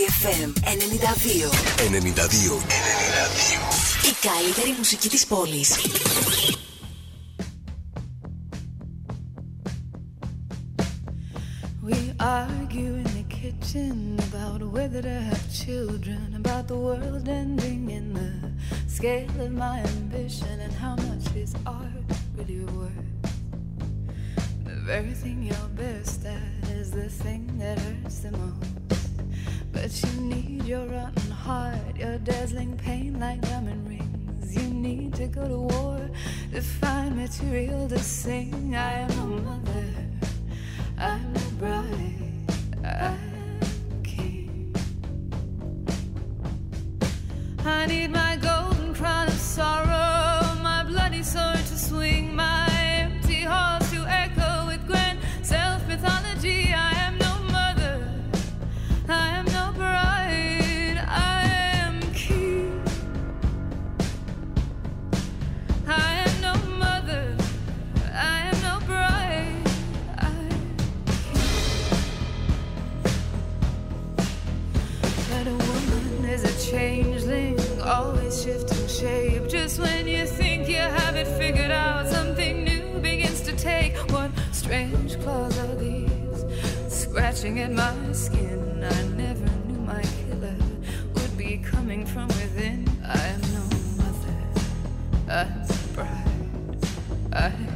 CFM 92. 92. 92. Η καλύτερη μουσική της πόλης. We argue in the kitchen about whether to have children, about the world ending in the scale of my ambition, and how much is art really worth. The very thing you're best at is the thing that hurts the most. But you need your rotten heart, your dazzling pain like diamond rings. You need to go to war to find material to sing. I am a mother. I'm a bride, I'm king. I need my golden crown of sorrow, it figured out, something new begins to take. What strange claws are these? Scratching at my skin. I never knew my killer would be coming from within. I am no mother, I'm bride, I'm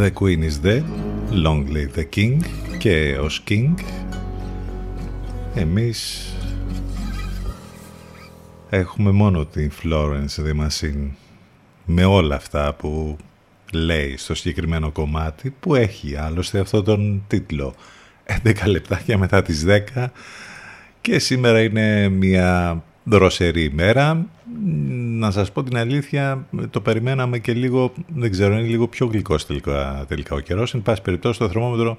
The Queen is Dead, Long Live the King και ως King. Εμείς έχουμε μόνο την Florence the Machine με όλα αυτά που λέει στο συγκεκριμένο κομμάτι που έχει άλλωστε αυτό τον τίτλο. 11 λεπτάκια μετά τις 10 και σήμερα είναι μια δροσερή ημέρα. Να σας πω την αλήθεια, το περιμέναμε και λίγο, δεν ξέρω, είναι λίγο πιο γλυκός τελικά, τελικά ο καιρός. Εν πάση περιπτώσει το θερμόμετρο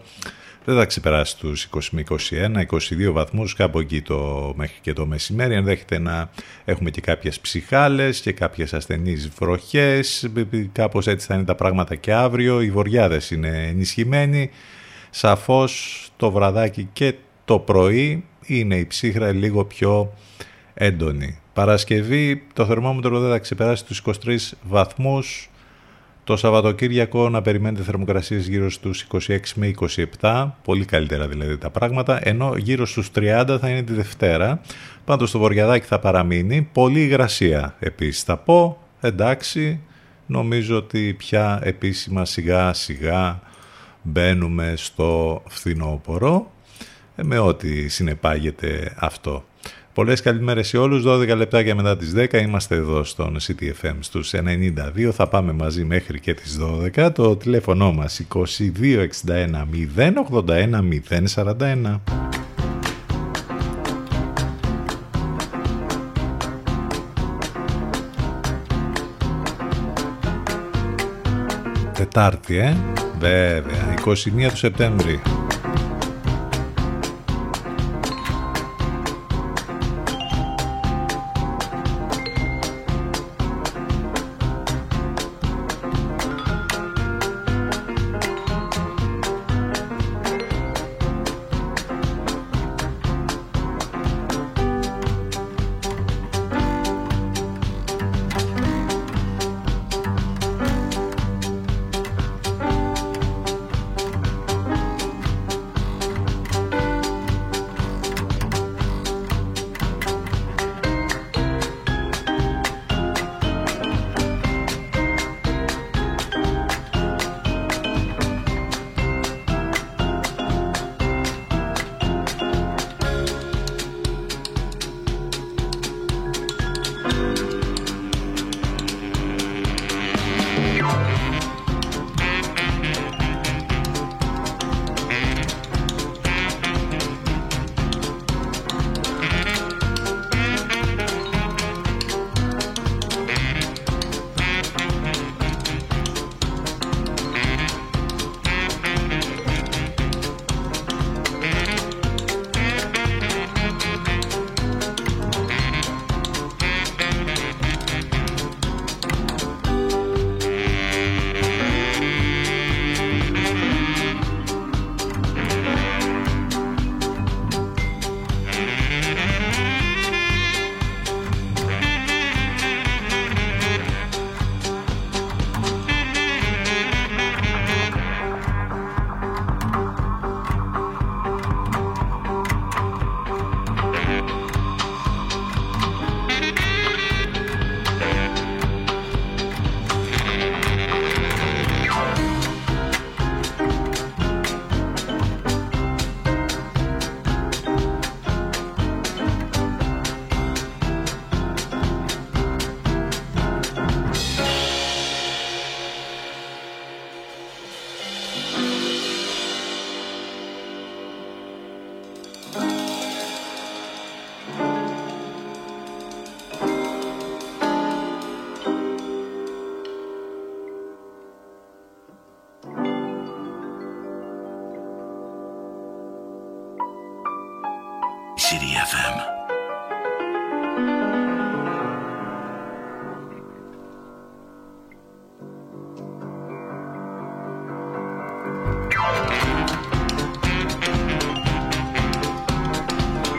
δεν θα ξεπεράσει τους 20 21, 22 βαθμούς κάπου εκεί το, μέχρι και το μεσημέρι. Ενδέχεται να έχουμε και κάποιες ψυχάλες και κάποιες ασθενείς βροχές. Κάπως έτσι θα είναι τα πράγματα και αύριο. Οι βοριάδες είναι ενισχυμένοι. Σαφώς το βραδάκι και το πρωί είναι η ψύχρα λίγο πιο έντονη. Παρασκευή το θερμόμετρο δεν θα ξεπεράσει τους 23 βαθμούς. Το Σαββατοκύριακο να περιμένετε θερμοκρασίες γύρω στους 26 με 27, πολύ καλύτερα δηλαδή τα πράγματα, ενώ γύρω στους 30 θα είναι τη Δευτέρα. Πάντως το Βορειαδάκι θα παραμείνει, πολύ υγρασία επίσης θα πω, εντάξει, νομίζω ότι πια επίσημα σιγά σιγά μπαίνουμε στο φθινόπωρο με ό,τι συνεπάγεται αυτό. Πολλές καλημέρες σε όλους, 12 λεπτάκια μετά τις 10 είμαστε εδώ στον CTFM στους 92, θα πάμε μαζί μέχρι και τις 12, το τηλέφωνο μας 2261 081 041. Τετάρτη, ε, βέβαια, 21 του Σεπτέμβρη.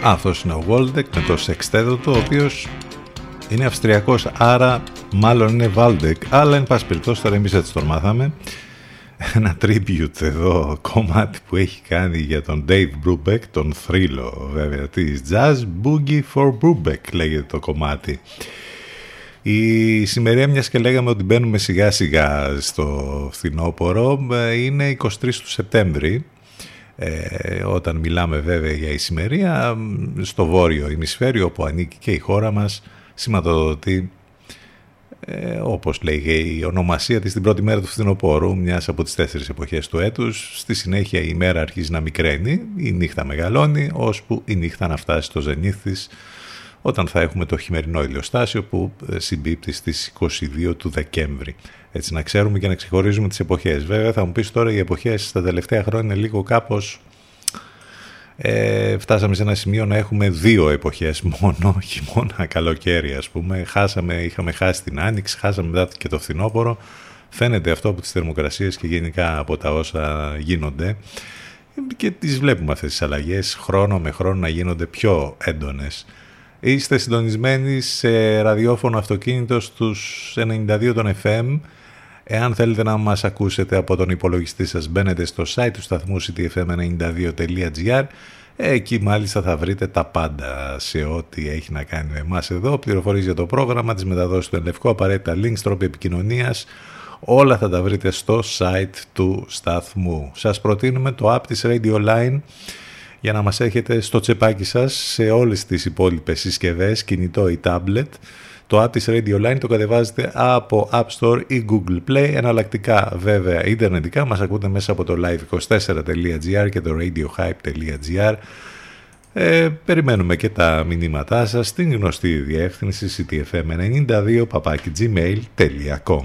Αυτός είναι ο Waldeck με το σεξτέδο του, ο οποίος είναι αυστριακός, άρα μάλλον είναι Waldeck, αλλά εν πάση περιπτώσει τώρα εμείς έτσι τον μάθαμε. Ένα tribute εδώ, κομμάτι που έχει κάνει για τον Dave Brubeck, τον θρύλο βέβαια της Jazz Boogie for Brubeck λέγεται το κομμάτι. Η σημερία μιας και λέγαμε ότι μπαίνουμε σιγά σιγά στο φθινόπωρο είναι 23 του Σεπτέμβρη ε, όταν μιλάμε βέβαια για ησημερία, στο βόρειο ημισφαίριο όπου ανήκει και η χώρα μας, σηματοδοτεί ε, όπως λέει η ονομασία της την πρώτη μέρα του φθινοπόρου, μιας από τις τέσσερις εποχές του έτους. Στη συνέχεια η μέρα αρχίζει να μικραίνει, η νύχτα μεγαλώνει, ώσπου η νύχτα να φτάσει στο ζενήθ της, όταν θα έχουμε το χειμερινό ηλιοστάσιο που ε, συμπίπτει στις 22 του Δεκέμβρη. Έτσι να ξέρουμε και να ξεχωρίζουμε τις εποχές. Βέβαια θα μου πεις τώρα οι εποχές στα τελευταία χρόνια είναι λίγο κάπως... Ε, φτάσαμε σε ένα σημείο να έχουμε δύο εποχές μόνο, χειμώνα, καλοκαίρι ας πούμε. Χάσαμε, είχαμε χάσει την Άνοιξη, χάσαμε μετά και το φθινόπωρο. Φαίνεται αυτό από τις θερμοκρασίες και γενικά από τα όσα γίνονται και τις βλέπουμε αυτές τις αλλαγές χρόνο με χρόνο να γίνονται πιο έντονες. Είστε συντονισμένοι σε ραδιόφωνο αυτοκίνητο στους 92 των FM. Εάν θέλετε να μας ακούσετε από τον υπολογιστή σας μπαίνετε στο site του σταθμού ctfm92.gr Εκεί μάλιστα θα βρείτε τα πάντα σε ό,τι έχει να κάνει με εμάς εδώ. Πληροφορίες για το πρόγραμμα, τις μεταδόσεις του Ενλευκό, απαραίτητα links, τρόποι επικοινωνίας, Όλα θα τα βρείτε στο site του σταθμού. Σας προτείνουμε το app της Radio Line για να μας έχετε στο τσεπάκι σας σε όλες τις υπόλοιπες συσκευές, κινητό ή tablet. Το app της Radio Line το κατεβάζετε από App Store ή Google Play. Εναλλακτικά βέβαια ιντερνετικά μας ακούτε μέσα από το live24.gr και το radiohype.gr ε, περιμένουμε και τα μηνύματά σας στην γνωστή διεύθυνση ctfm92 gmail.com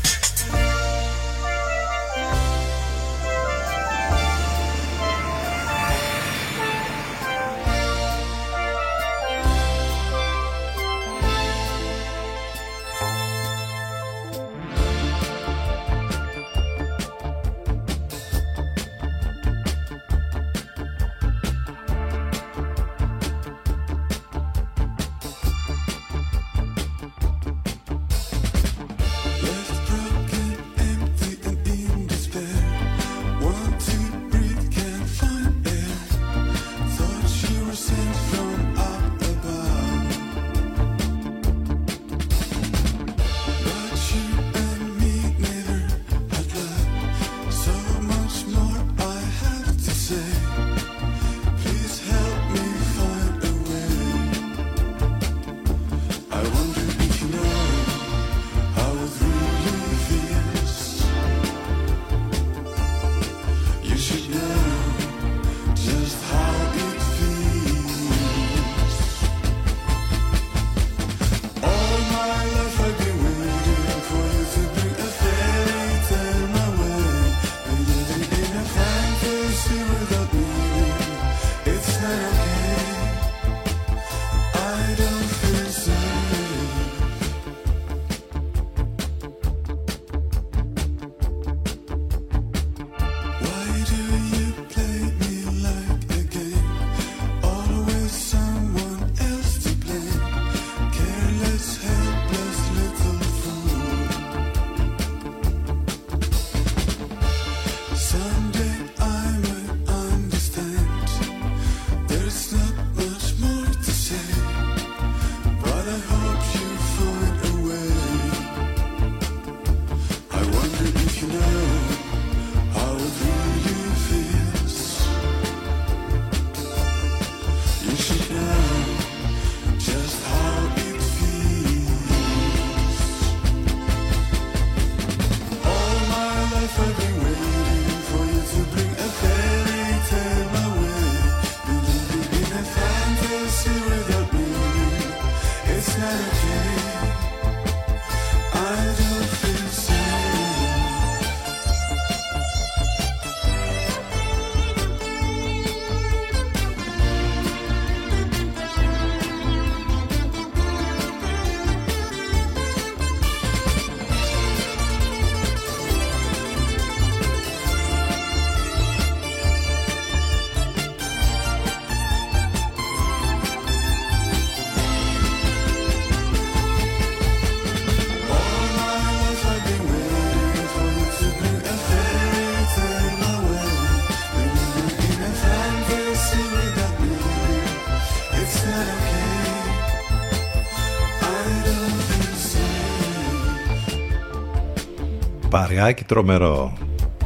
Παρεάκι τρομερό.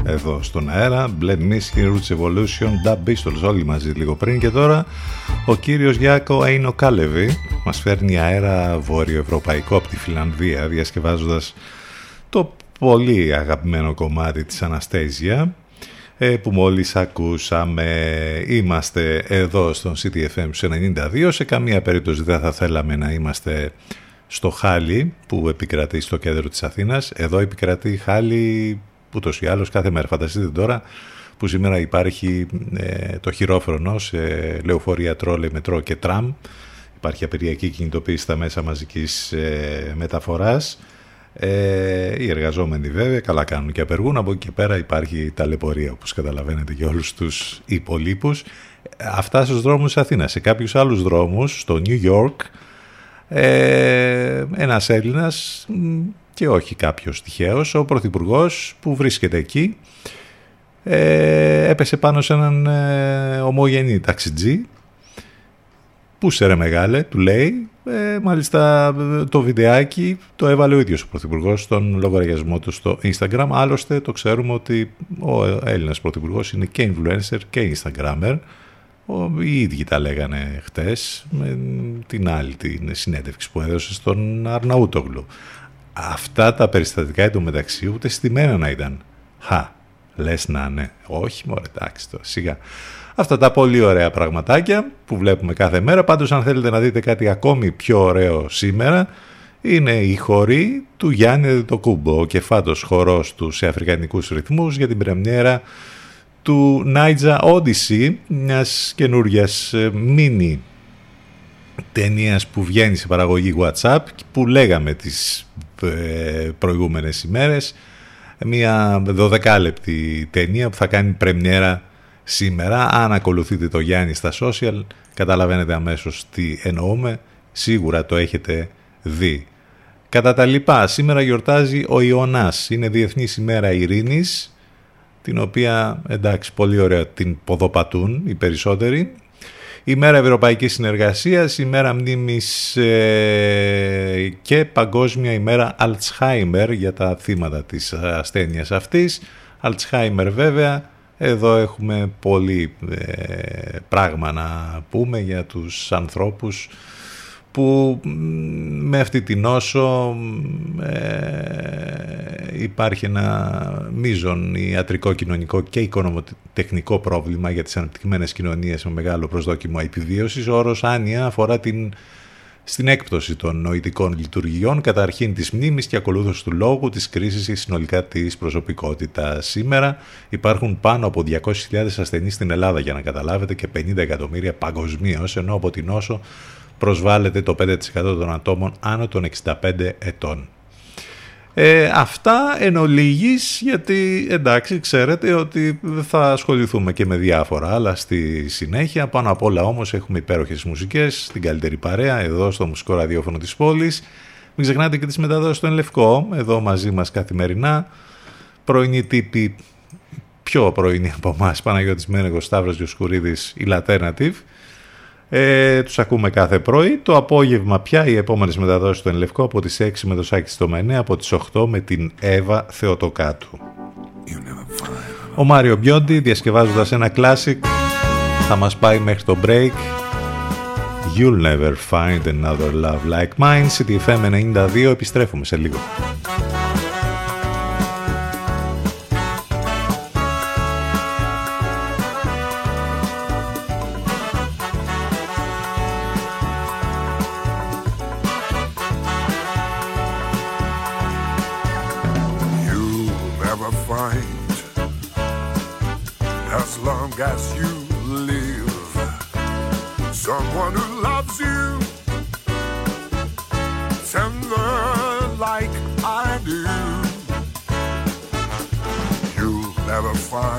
Εδώ στον αέρα Blend Miskin, Roots Evolution Dub Pistols όλοι μαζί λίγο πριν και τώρα. Ο κύριος Γιάκο Αίνο Κάλεβι μας φέρνει αέρα βόρειο-ευρωπαϊκό από τη Φιλανδία διασκευάζοντας το πολύ αγαπημένο κομμάτι της Αναστέζια ε, που μόλις ακούσαμε είμαστε εδώ στον CTFM 92 σε καμία περίπτωση δεν θα θέλαμε να είμαστε στο Χάλι που επικρατεί στο κέντρο της Αθήνας. Εδώ επικρατεί Χάλι ούτως ή άλλως κάθε μέρα. Φανταστείτε τώρα που σήμερα υπάρχει ε, το χειρόφρονο σε λεωφορεία, τρόλε, μετρό και τραμ. Υπάρχει απεριακή κινητοποίηση στα μέσα μαζικής ε, μεταφοράς. Ε, οι εργαζόμενοι βέβαια καλά κάνουν και απεργούν. Από εκεί και πέρα υπάρχει ταλαιπωρία όπως καταλαβαίνετε για όλους τους υπολείπους. Αυτά στους δρόμους της Αθήνας. Σε κάποιους άλλους δρόμους, στο New York, ε, ένας Έλληνας και όχι κάποιος τυχαίος, ο Πρωθυπουργός που βρίσκεται εκεί ε, έπεσε πάνω σε έναν ε, ομογενή ταξιτζή που σε μεγάλε, του λέει ε, μάλιστα το βιντεάκι το έβαλε ο ίδιος ο Πρωθυπουργός στον λογαριασμό του στο Instagram. Άλλωστε το ξέρουμε ότι ο Έλληνας Πρωθυπουργός είναι και influencer και Instagrammer οι ίδιοι τα λέγανε χτες με την άλλη την συνέντευξη που έδωσε στον Αρναούτογλου. Αυτά τα περιστατικά εντωμεταξύ ούτε στημένα να ήταν. Χα, λες να είναι. Όχι μωρέ, εντάξει το, σιγά. Αυτά τα πολύ ωραία πραγματάκια που βλέπουμε κάθε μέρα. Πάντως αν θέλετε να δείτε κάτι ακόμη πιο ωραίο σήμερα, είναι η χορή του Γιάννη το Κούμπο, ο κεφάτος χορός του σε αφρικανικούς ρυθμούς για την πρεμιέρα του Νάιτζα Odyssey, μιας καινούργιας μίνι ταινίας που βγαίνει σε παραγωγή WhatsApp που λέγαμε τις ε, προηγούμενες ημέρες. Μια 12 λεπτή ταινία που θα κάνει πρεμιέρα σήμερα. Αν ακολουθείτε το Γιάννη στα social καταλαβαίνετε αμέσως τι εννοούμε. Σίγουρα το έχετε δει. Κατά τα λοιπά, σήμερα γιορτάζει ο Ιωνάς, είναι Διεθνής ημέρα ειρήνης, την οποία εντάξει πολύ ωραία την ποδοπατούν οι περισσότεροι. Η μέρα Ευρωπαϊκής Συνεργασίας, η μέρα μνήμης ε, και παγκόσμια ημέρα Alzheimer για τα θύματα της ασθένειας αυτής. Alzheimer βέβαια, εδώ έχουμε πολύ ε, πράγμα να πούμε για τους ανθρώπους που με αυτή την νόσο ε, υπάρχει ένα μείζον ιατρικό, κοινωνικό και οικονομοτεχνικό πρόβλημα για τις αναπτυγμένες κοινωνίες με μεγάλο προσδόκιμο επιβίωσης. Ο όρος άνοια αφορά την, στην έκπτωση των νοητικών λειτουργιών, καταρχήν της μνήμης και ακολούθως του λόγου, της κρίσης και συνολικά της προσωπικότητας. Σήμερα υπάρχουν πάνω από 200.000 ασθενείς στην Ελλάδα για να καταλάβετε και 50 εκατομμύρια παγκοσμίως, ενώ από την νόσο προσβάλλεται το 5% των ατόμων άνω των 65 ετών. Ε, αυτά εν ολίγης, γιατί εντάξει ξέρετε ότι θα ασχοληθούμε και με διάφορα άλλα στη συνέχεια. Πάνω απ' όλα όμως έχουμε υπέροχες μουσικές, την καλύτερη παρέα εδώ στο μουσικό ραδιόφωνο της πόλης. Μην ξεχνάτε και τις μεταδόσεις στο Ενλευκό, εδώ μαζί μας καθημερινά. Πρωινή τύπη, πιο πρωινή από εμάς, Παναγιώτης Μένεγος, Σταύρος Διοσκουρίδης, η Alternative. Ε, τους ακούμε κάθε πρωί. Το απόγευμα πια οι επόμενες μεταδόσεις του Ενλευκό από τις 6 με το Σάκη στο Μενέ, από τις 8 με την Εύα Θεοτοκάτου. Ο Μάριο Μπιόντι διασκευάζοντας ένα classic θα μας πάει μέχρι το break. You'll never find another love like mine. CTFM 92 επιστρέφουμε σε λίγο.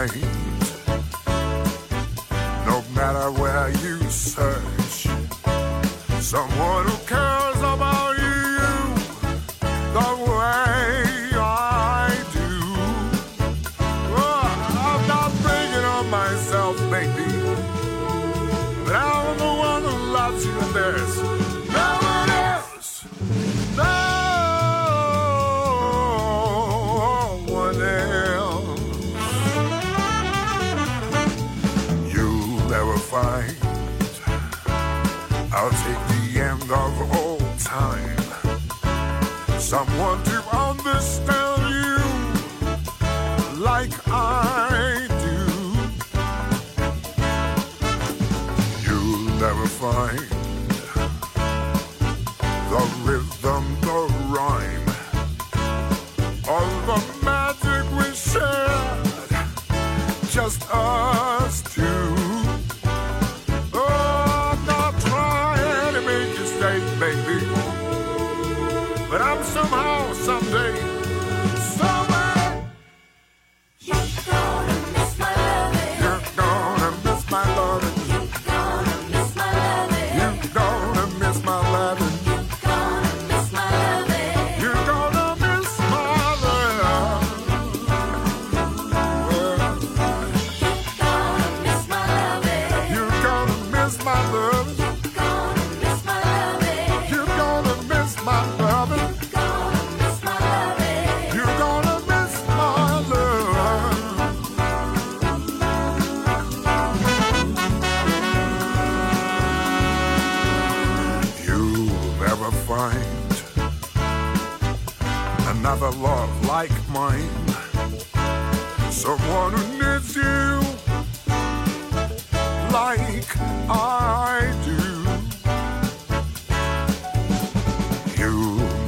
Frankie.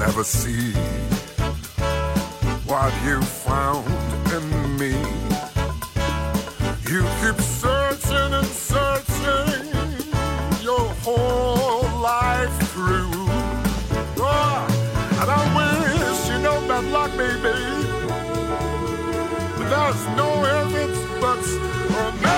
Never see what you found in me. You keep searching and searching your whole life through. Oh, and I wish you know that luck, baby. But there's no ifs, it's buts, or oh, maybes.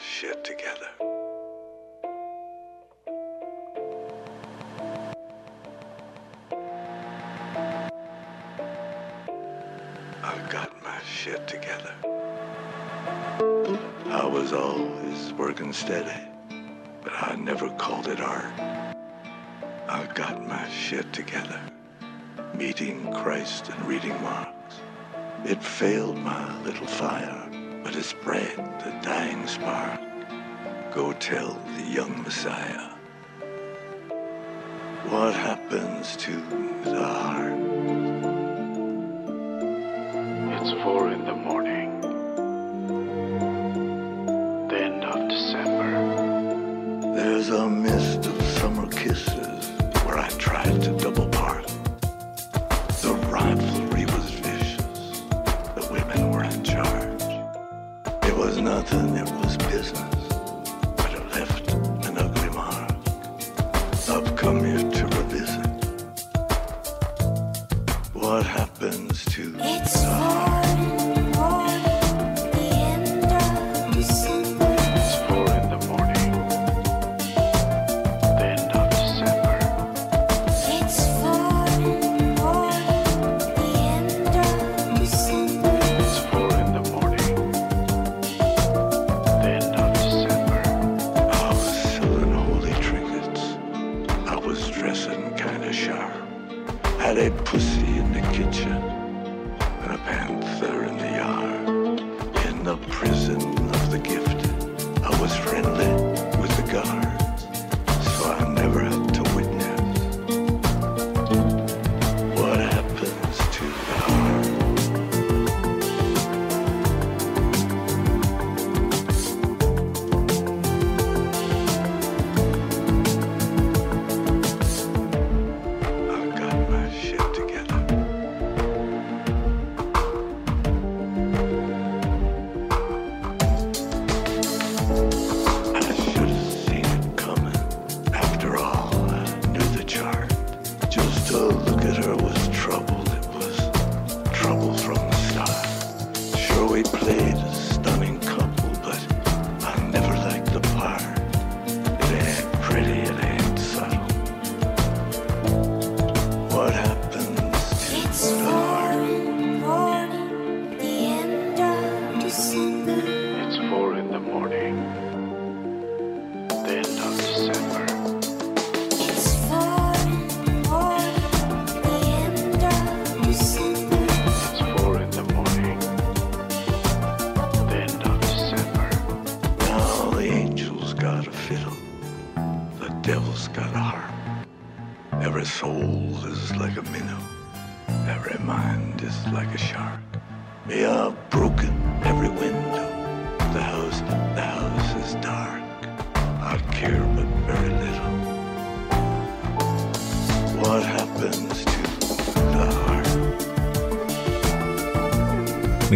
Shit together. I got my shit together. I was always working steady, but I never called it art. I got my shit together. Meeting Christ and reading Marx. It failed my little fire, but it spread the dying spark. Go tell the young Messiah what happens to the heart. It's four in the morning, the end of December. There's a mist of summer kisses where I tried to double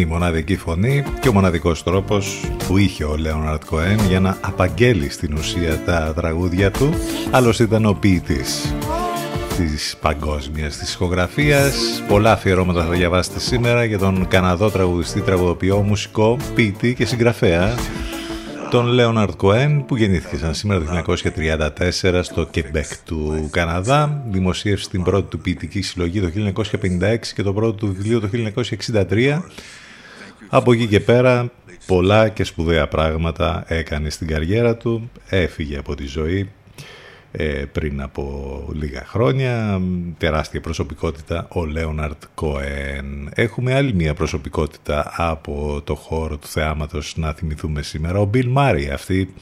Η μοναδική φωνή και ο μοναδικός τρόπος που είχε ο Λέοναρτ Κοέν για να απαγγέλει στην ουσία τα τραγούδια του, άλλος ήταν ο ποιητής της παγκόσμιας δισκογραφίας. Πολλά αφιερώματα θα διαβάσετε σήμερα για τον Καναδό τραγουδιστή, τραγουδοποιό, μουσικό, ποιητή και συγγραφέα τον Λέοναρτ Κοέν που γεννήθηκε σαν σήμερα το 1934 στο Κεμπέκ του Καναδά. Δημοσίευσε την πρώτη του ποιητική συλλογή το 1956 και το πρώτο του βιβλίο το 1963. Από εκεί και πέρα πολλά και σπουδαία πράγματα έκανε στην καριέρα του. Έφυγε από τη ζωή ε, πριν από λίγα χρόνια. Τεράστια προσωπικότητα ο Λέοναρτ Κοέν. Έχουμε άλλη μια προσωπικότητα από το χώρο του θεάματος να θυμηθούμε σήμερα. Ο Μπιλ Μάρι, αυτή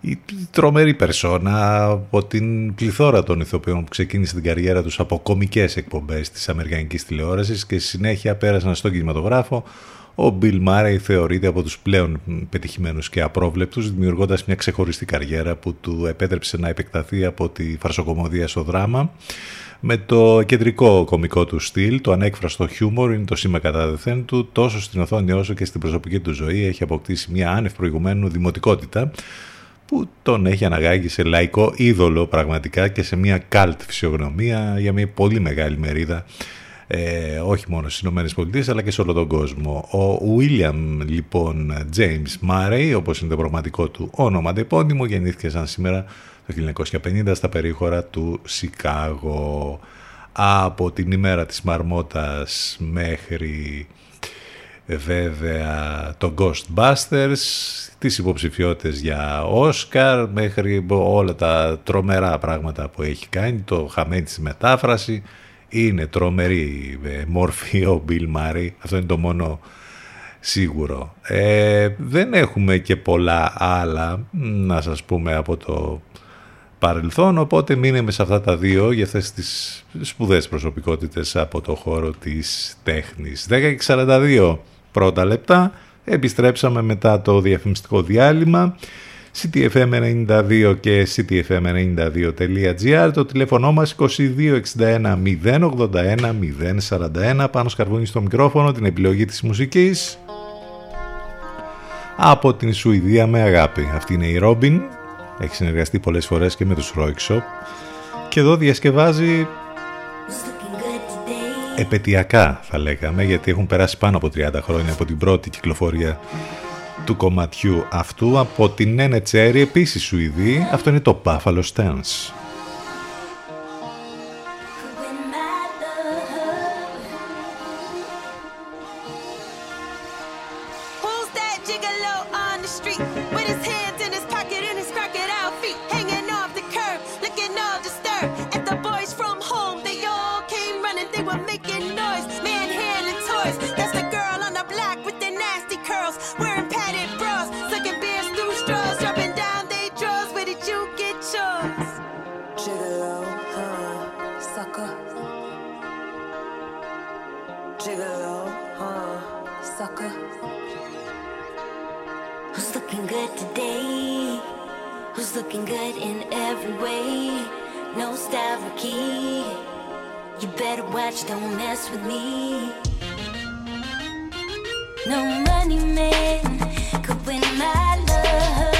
η τρομερή περσόνα από την πληθώρα των ηθοποιών που ξεκίνησε την καριέρα τους από κομικές εκπομπές της Αμερικανικής τηλεόρασης και συνέχεια πέρασαν στον κινηματογράφο ο Μπιλ Μάρεϊ θεωρείται από τους πλέον πετυχημένους και απρόβλεπτους, δημιουργώντας μια ξεχωριστή καριέρα που του επέτρεψε να επεκταθεί από τη φαρσοκομωδία στο δράμα. Με το κεντρικό κομικό του στυλ, το ανέκφραστο χιούμορ είναι το σήμα κατά δεθέν του, τόσο στην οθόνη όσο και στην προσωπική του ζωή έχει αποκτήσει μια άνευ προηγουμένου δημοτικότητα που τον έχει αναγάγει σε λαϊκό είδωλο πραγματικά και σε μια καλτ φυσιογνωμία για μια πολύ μεγάλη μερίδα ε, όχι μόνο στις Ηνωμένες Πολιτείες αλλά και σε όλο τον κόσμο. Ο William λοιπόν James Murray, όπως είναι το πραγματικό του όνομα αντεπώνυμο, γεννήθηκε σαν σήμερα το 1950 στα περίχωρα του Σικάγο. Από την ημέρα της Μαρμότας μέχρι βέβαια το Ghostbusters, τις υποψηφιότητες για Όσκαρ μέχρι όλα τα τρομερά πράγματα που έχει κάνει, το χαμένη της μετάφραση, είναι τρομερή ε, μόρφη ο Μπιλ Μάρι, αυτό είναι το μόνο σίγουρο. Ε, δεν έχουμε και πολλά άλλα να σας πούμε από το παρελθόν, οπότε μείνουμε σε αυτά τα δύο για αυτές τις σπουδές προσωπικότητες από το χώρο της τέχνης. 10 πρώτα λεπτά, επιστρέψαμε μετά το διαφημιστικό διάλειμμα. Ctfm92 και ctfm92.gr το τηλέφωνο μας 2261 081 041 πάνω σκαρβούνι στο μικρόφωνο την επιλογή της μουσικής. Από την Σουηδία με αγάπη. Αυτή είναι η Ρόμπιν έχει συνεργαστεί πολλές φορές και με τους Ρόιξοπ και εδώ διασκευάζει επαιτειακά θα λέγαμε γιατί έχουν περάσει πάνω από 30 χρόνια από την πρώτη κυκλοφορία του κομματιού αυτού από την Νένε Τσέρι, επίσης Σουηδή. Αυτό είναι το Buffalo Stance. looking good in every way. No style key. You better watch, don't mess with me. No money man could win my love.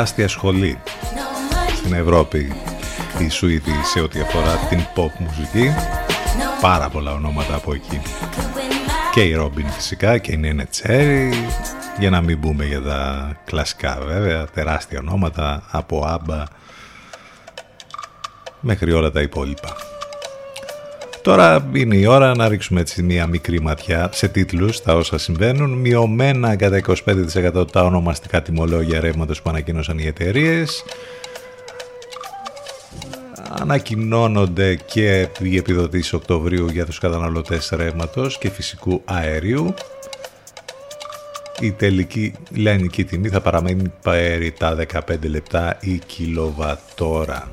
Τεράστια σχολή στην Ευρώπη. Η Σουηδή σε ό,τι αφορά την pop μουσική. Πάρα πολλά ονόματα από εκεί. Και η Ρόμπιν φυσικά και η Νένε Τσέρι. Για να μην μπούμε για τα κλασικά βέβαια τεράστια ονόματα από Άμπα μέχρι όλα τα υπόλοιπα Τώρα είναι η ώρα να ρίξουμε έτσι μια μικρή ματιά σε τίτλους τα όσα συμβαίνουν. Μειωμένα κατά 25% τα ονομαστικά τιμολόγια ρεύματος που ανακοίνωσαν οι εταιρείες. Ανακοινώνονται και οι επιδοτήσεις Οκτωβρίου για τους καταναλωτές ρεύματος και φυσικού αερίου. Η τελική λιανική τιμή θα παραμένει περί τα 15 λεπτά η κιλοβατόρα.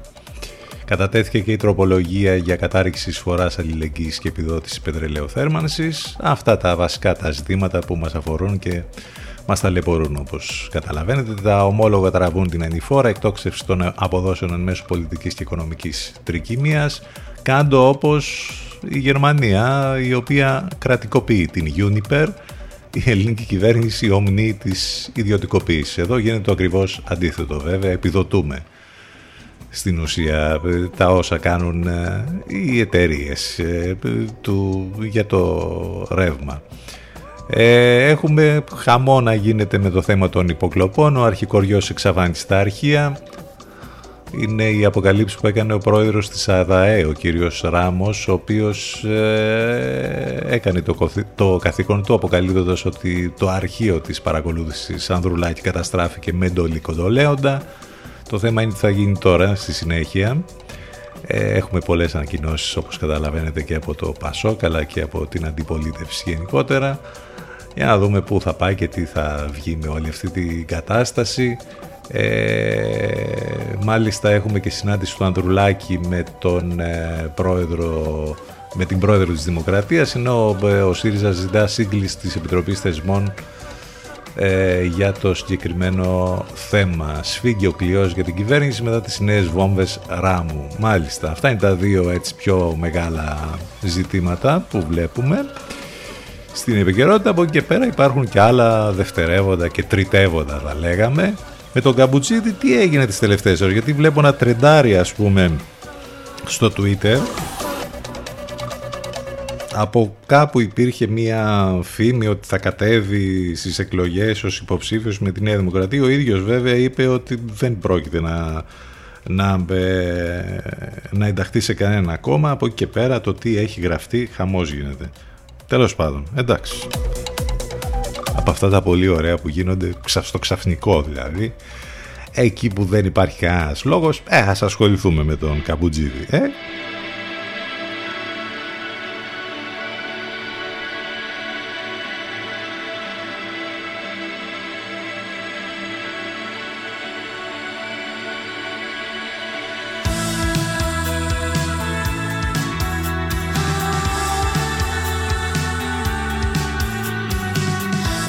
Κατατέθηκε και η τροπολογία για κατάρριξη εισφοράς αλληλεγγύης και επιδότηση πετρελαιοθέρμανσης. Αυτά τα βασικά τα ζητήματα που μας αφορούν και μας ταλαιπωρούν όπως καταλαβαίνετε. Τα ομόλογα τραβούν την ανηφόρα εκτόξευση των αποδόσεων εν μέσω πολιτικής και οικονομικής τρικύμιας. Κάντο όπως η Γερμανία η οποία κρατικοποιεί την Uniper η ελληνική κυβέρνηση ομνεί της ιδιωτικοποίησης. Εδώ γίνεται το ακριβώς αντίθετο βέβαια, επιδοτούμε στην ουσία τα όσα κάνουν ε, οι εταιρείες ε, για το ρεύμα. Ε, έχουμε χαμό να γίνεται με το θέμα των υποκλοπών. Ο αρχικοριός εξαφάνισε στα αρχεία. Είναι η αποκαλύψη που έκανε ο πρόεδρος της ΑΔΑΕ, ο κύριος Ράμος, ο οποίος έκανε το, το καθήκον του αποκαλύπτοντας ότι το αρχείο της παρακολούθησης Ανδρουλάκη καταστράφηκε με εντολή κοντολέοντα. Το θέμα είναι τι θα γίνει τώρα στη συνέχεια. Ε, έχουμε πολλές ανακοινώσεις όπως καταλαβαίνετε και από το Πασόκ αλλά και από την αντιπολίτευση γενικότερα για να δούμε πού θα πάει και τι θα βγει με όλη αυτή την κατάσταση. Ε, μάλιστα έχουμε και συνάντηση του Ανδρουλάκη με τον ε, πρόεδρο με την πρόεδρο της Δημοκρατίας ενώ ε, ο ΣΥΡΙΖΑ ζητά σύγκληση της Επιτροπής Θεσμών ε, για το συγκεκριμένο θέμα. Σφίγγει ο κλειός για την κυβέρνηση μετά τις νέες βόμβες ράμου. Μάλιστα, αυτά είναι τα δύο έτσι πιο μεγάλα ζητήματα που βλέπουμε. Στην επικαιρότητα από εκεί και πέρα υπάρχουν και άλλα δευτερεύοντα και τριτεύοντα θα λέγαμε. Με τον Καμπουτσίδη τι έγινε τις τελευταίες ώρες, γιατί βλέπω ένα τρεντάρι ας πούμε στο Twitter από κάπου υπήρχε μία φήμη ότι θα κατέβει στις εκλογές ως υποψήφιος με τη Νέα Δημοκρατία. Ο ίδιος βέβαια είπε ότι δεν πρόκειται να, να, να ενταχθεί σε κανένα κόμμα. Από εκεί και πέρα το τι έχει γραφτεί χαμός γίνεται. Τέλος πάντων, εντάξει. Από αυτά τα πολύ ωραία που γίνονται στο ξαφνικό δηλαδή. Εκεί που δεν υπάρχει κανένας λόγος, ε, ας ασχοληθούμε με τον Καμπουτζίδη, ε.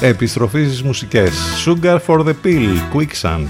Επιστροφή στις μουσικές Sugar for the Pill, Quicksand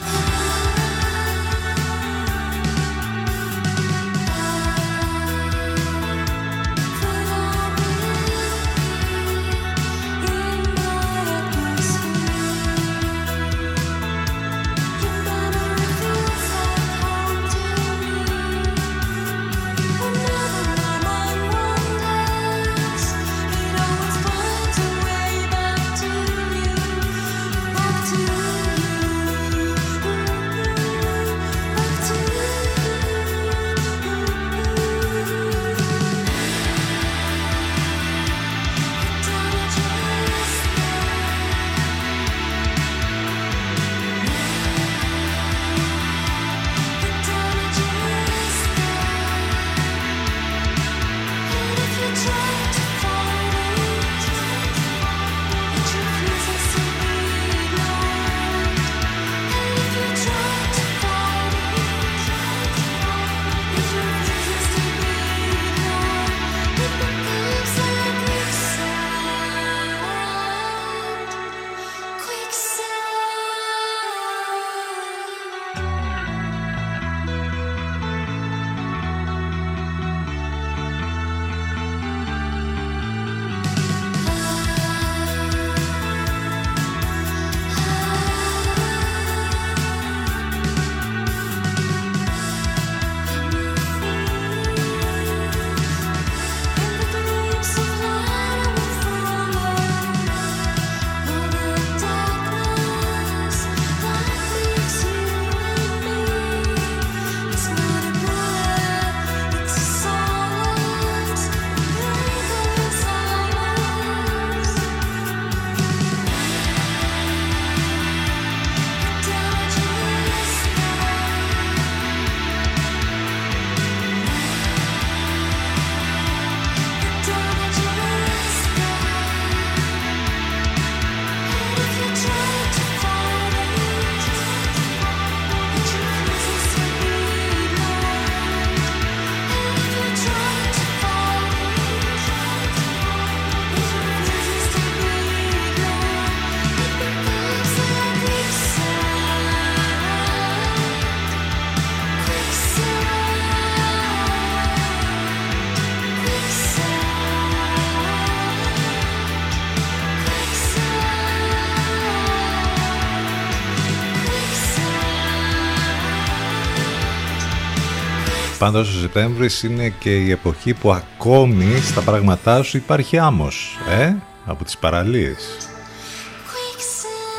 Πάντως ο Σεπτέμβρης είναι και η εποχή που ακόμη στα πράγματά σου υπάρχει άμμος, ε, από τις παραλίες.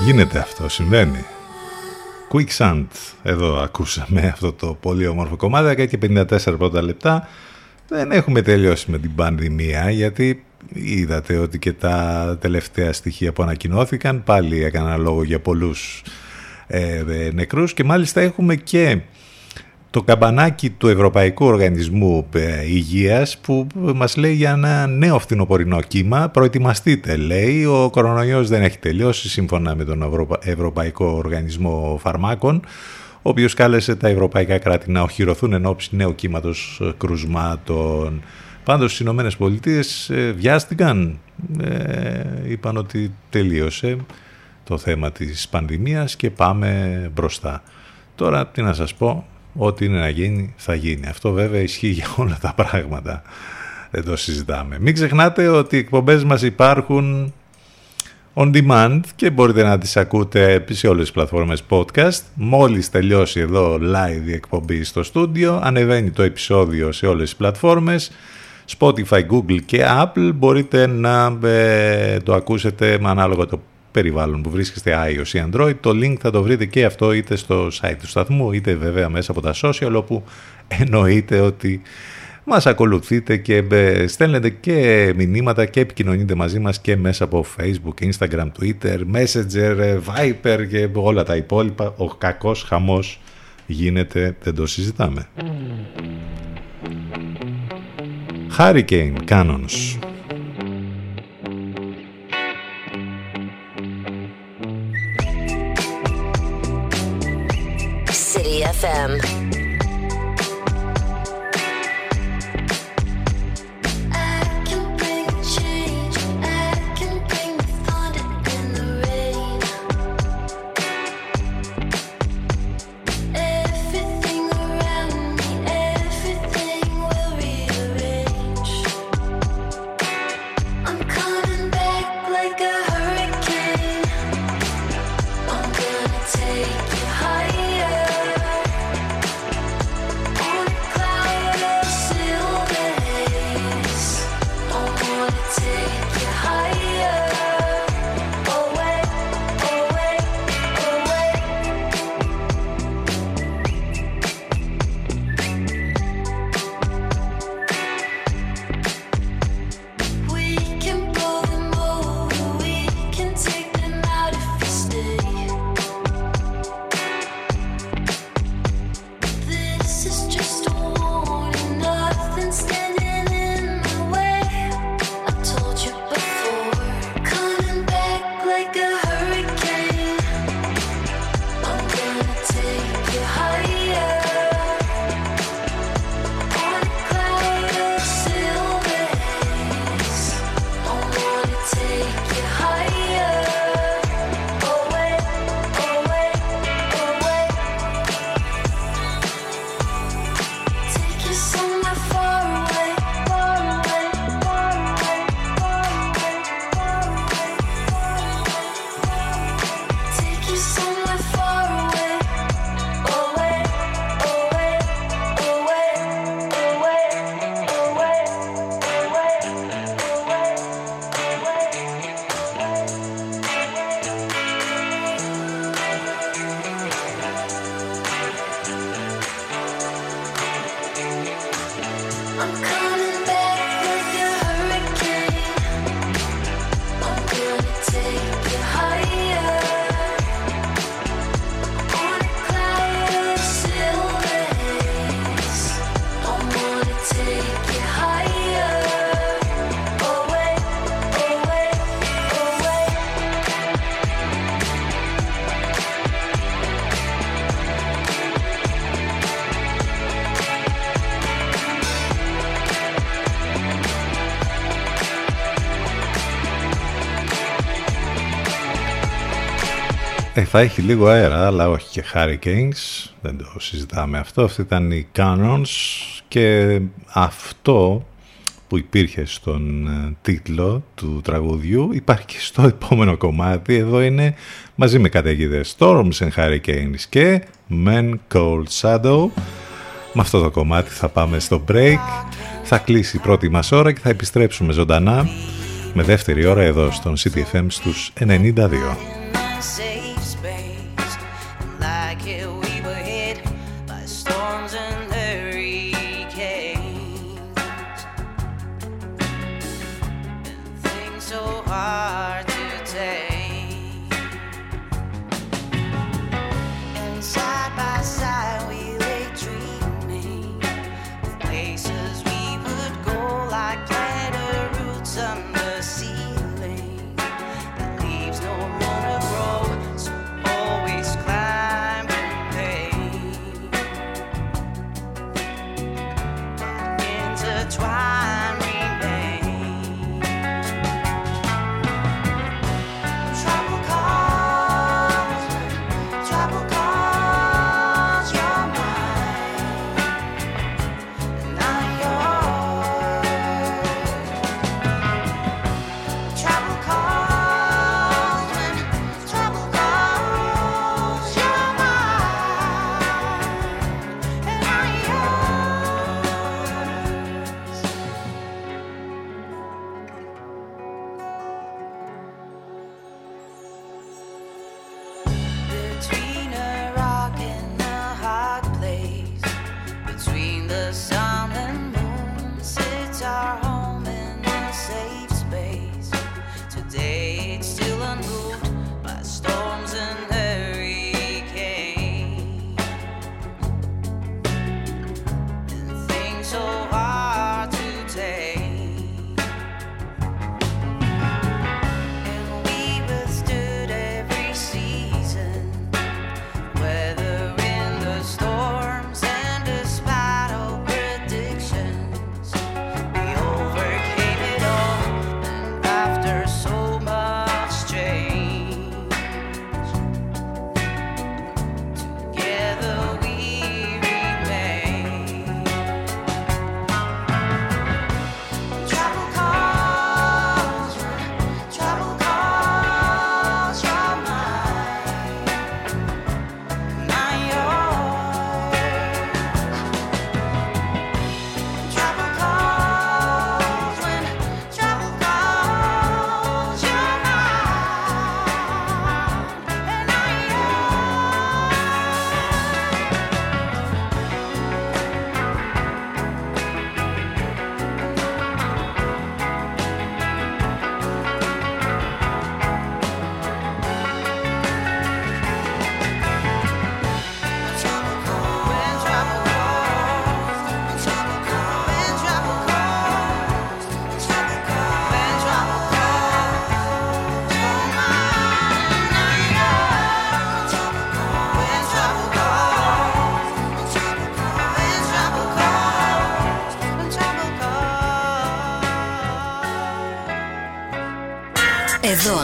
Γίνεται αυτό, συμβαίνει. Quicksand, εδώ ακούσαμε αυτό το πολύ όμορφο κομμάτι, και 54 πρώτα λεπτά. Δεν έχουμε τελειώσει με την πανδημία, γιατί είδατε ότι και τα τελευταία στοιχεία που ανακοινώθηκαν πάλι έκαναν λόγο για πολλούς ε, ε νεκρούς και μάλιστα έχουμε και το καμπανάκι του Ευρωπαϊκού Οργανισμού ε, Υγείας που μας λέει για ένα νέο φθινοπορεινό κύμα. Προετοιμαστείτε, λέει. Ο κορονοϊός δεν έχει τελειώσει σύμφωνα με τον Ευρωπαϊκό Οργανισμό Φαρμάκων ο οποίος κάλεσε τα ευρωπαϊκά κράτη να οχυρωθούν εν ώψη νέου κύματος κρουσμάτων. Πάντως στις Ηνωμένες Πολιτείες ε, βιάστηκαν, ε, είπαν ότι τελείωσε το θέμα της πανδημίας και πάμε μπροστά. Τώρα τι να σας πω, Ό,τι είναι να γίνει θα γίνει. Αυτό βέβαια ισχύει για όλα τα πράγματα. Δεν το συζητάμε. Μην ξεχνάτε ότι οι εκπομπές μας υπάρχουν on demand και μπορείτε να τις ακούτε σε όλες τις πλατφόρμες podcast. Μόλις τελειώσει εδώ live η εκπομπή στο στούντιο, ανεβαίνει το επεισόδιο σε όλες τις πλατφόρμες. Spotify, Google και Apple μπορείτε να ε, το ακούσετε με ανάλογα το περιβάλλον που βρίσκεστε iOS ή Android. Το link θα το βρείτε και αυτό είτε στο site του σταθμού είτε βέβαια μέσα από τα social όπου εννοείται ότι μας ακολουθείτε και ε, στέλνετε και μηνύματα και επικοινωνείτε μαζί μας και μέσα από Facebook, Instagram, Twitter, Messenger, ε, Viper και όλα τα υπόλοιπα. Ο κακός χαμός γίνεται, δεν το συζητάμε. Hurricane Cannons. City FM. Θα έχει λίγο αέρα, αλλά όχι και Hurricanes, δεν το συζητάμε αυτό. Αυτή ήταν οι Canons και αυτό που υπήρχε στον ε, τίτλο του τραγουδιού υπάρχει και στο επόμενο κομμάτι. Εδώ είναι μαζί με καταιγίδες Storms and Hurricanes και Men Cold Shadow Με αυτό το κομμάτι θα πάμε στο break. Θα κλείσει η πρώτη μας ώρα και θα επιστρέψουμε ζωντανά με δεύτερη ώρα εδώ στον CTFM στους 92.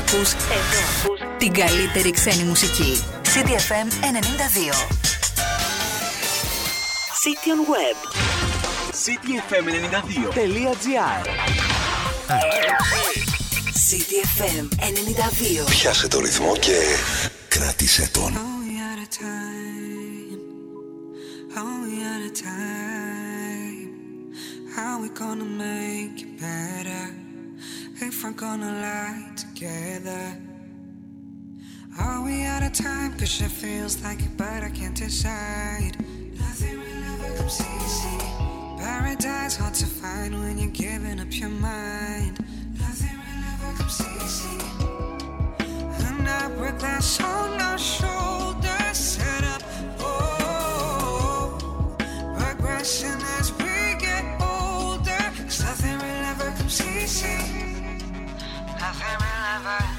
Ακούς, Εδώ ακούς την καλύτερη ξένη μουσική. CDFM 92. City on Web. ctfm92.gr CDFM 92. Πιάσε το ρυθμό και κράτησε τον. Are we out of time? Are we out of time? How we gonna make it better? If we're gonna Cause it feels like it, but I can't decide. Nothing will ever comes easy. Paradise hard to find when you're giving up your mind. Nothing will ever comes easy. I break glass on our shoulders, set up. Oh, progression as we get older. 'Cause nothing will ever comes easy. Nothing will ever.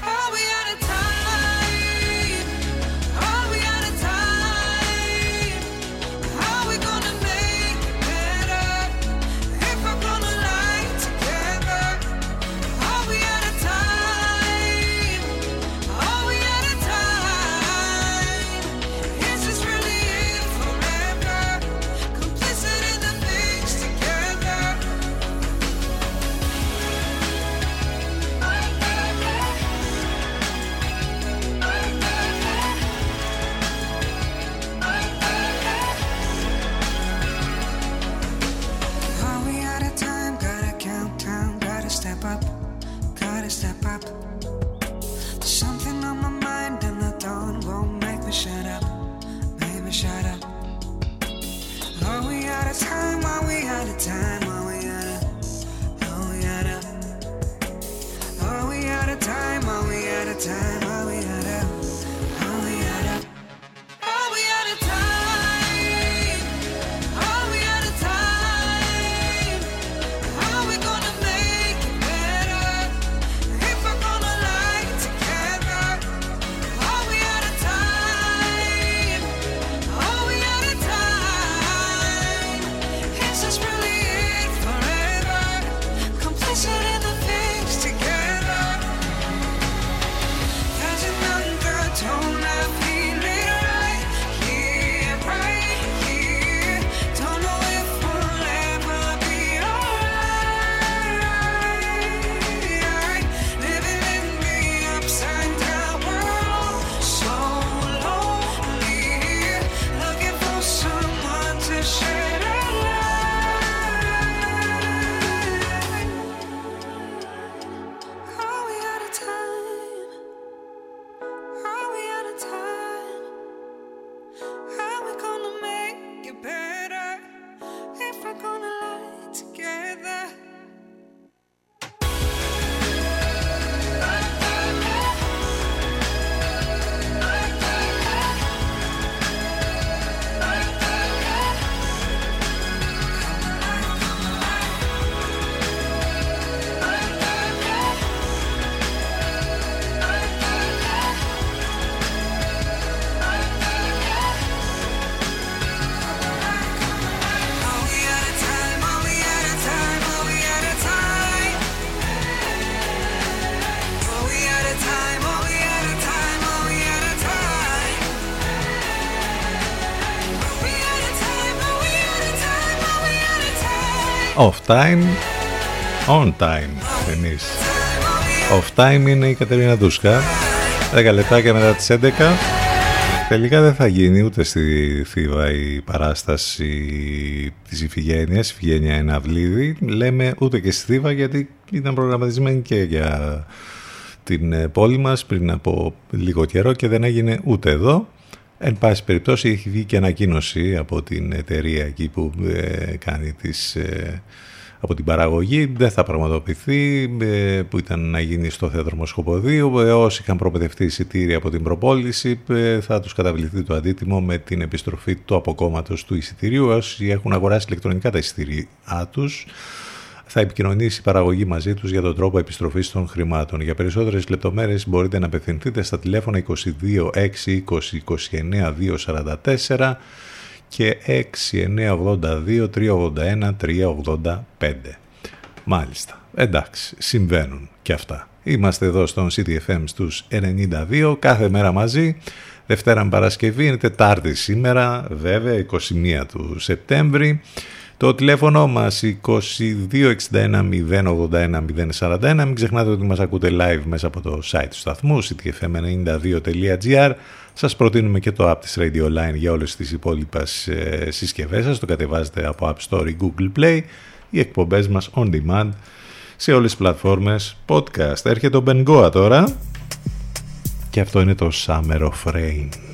Off time, on time εμείς. Off time είναι η Κατερίνα Δούσκα. 10 λεπτάκια μετά τις 11. Τελικά δεν θα γίνει ούτε στη Θήβα η παράσταση της Ιφηγένειας, Ιφηγένεια Εναυλίδη. Λέμε ούτε και στη Θήβα γιατί ήταν προγραμματισμένη και για την ε, πόλη μας πριν από λίγο καιρό και δεν έγινε ούτε εδώ. Εν πάση περιπτώσει έχει βγει και ανακοίνωση από την εταιρεία εκεί που ε, κάνει τις, ε, από την παραγωγή. Δεν θα πραγματοποιηθεί ε, που ήταν να γίνει στο θέατρο Μοσχοποδίου. Ε, όσοι είχαν προπαιδευτεί εισιτήρια από την προπόληση ε, θα τους καταβληθεί το αντίτιμο με την επιστροφή του αποκόμματος του εισιτηρίου. Όσοι έχουν αγοράσει ηλεκτρονικά τα εισιτήριά τους θα επικοινωνήσει η παραγωγή μαζί τους για τον τρόπο επιστροφής των χρημάτων. Για περισσότερες λεπτομέρειες μπορείτε να απευθυνθείτε στα τηλέφωνα 22 6 20 29 244 και 6 982 381 385. Μάλιστα. Εντάξει, συμβαίνουν και αυτά. Είμαστε εδώ στον CTFM στους 92, κάθε μέρα μαζί. Δευτέρα με Παρασκευή, είναι Τετάρτη σήμερα, βέβαια, 21 του Σεπτέμβρη. Το τηλέφωνο μας 2261 081 041. Μην ξεχνάτε ότι μας ακούτε live μέσα από το site του σταθμού ctfm92.gr. Σας προτείνουμε και το app της Radio Line για όλες τις υπόλοιπες ε, συσκευές σας. Το κατεβάζετε από App Store ή Google Play. Οι εκπομπές μας on demand σε όλες τις πλατφόρμες podcast. Έρχεται ο Ben Goa τώρα και αυτό είναι το Summer of Rain.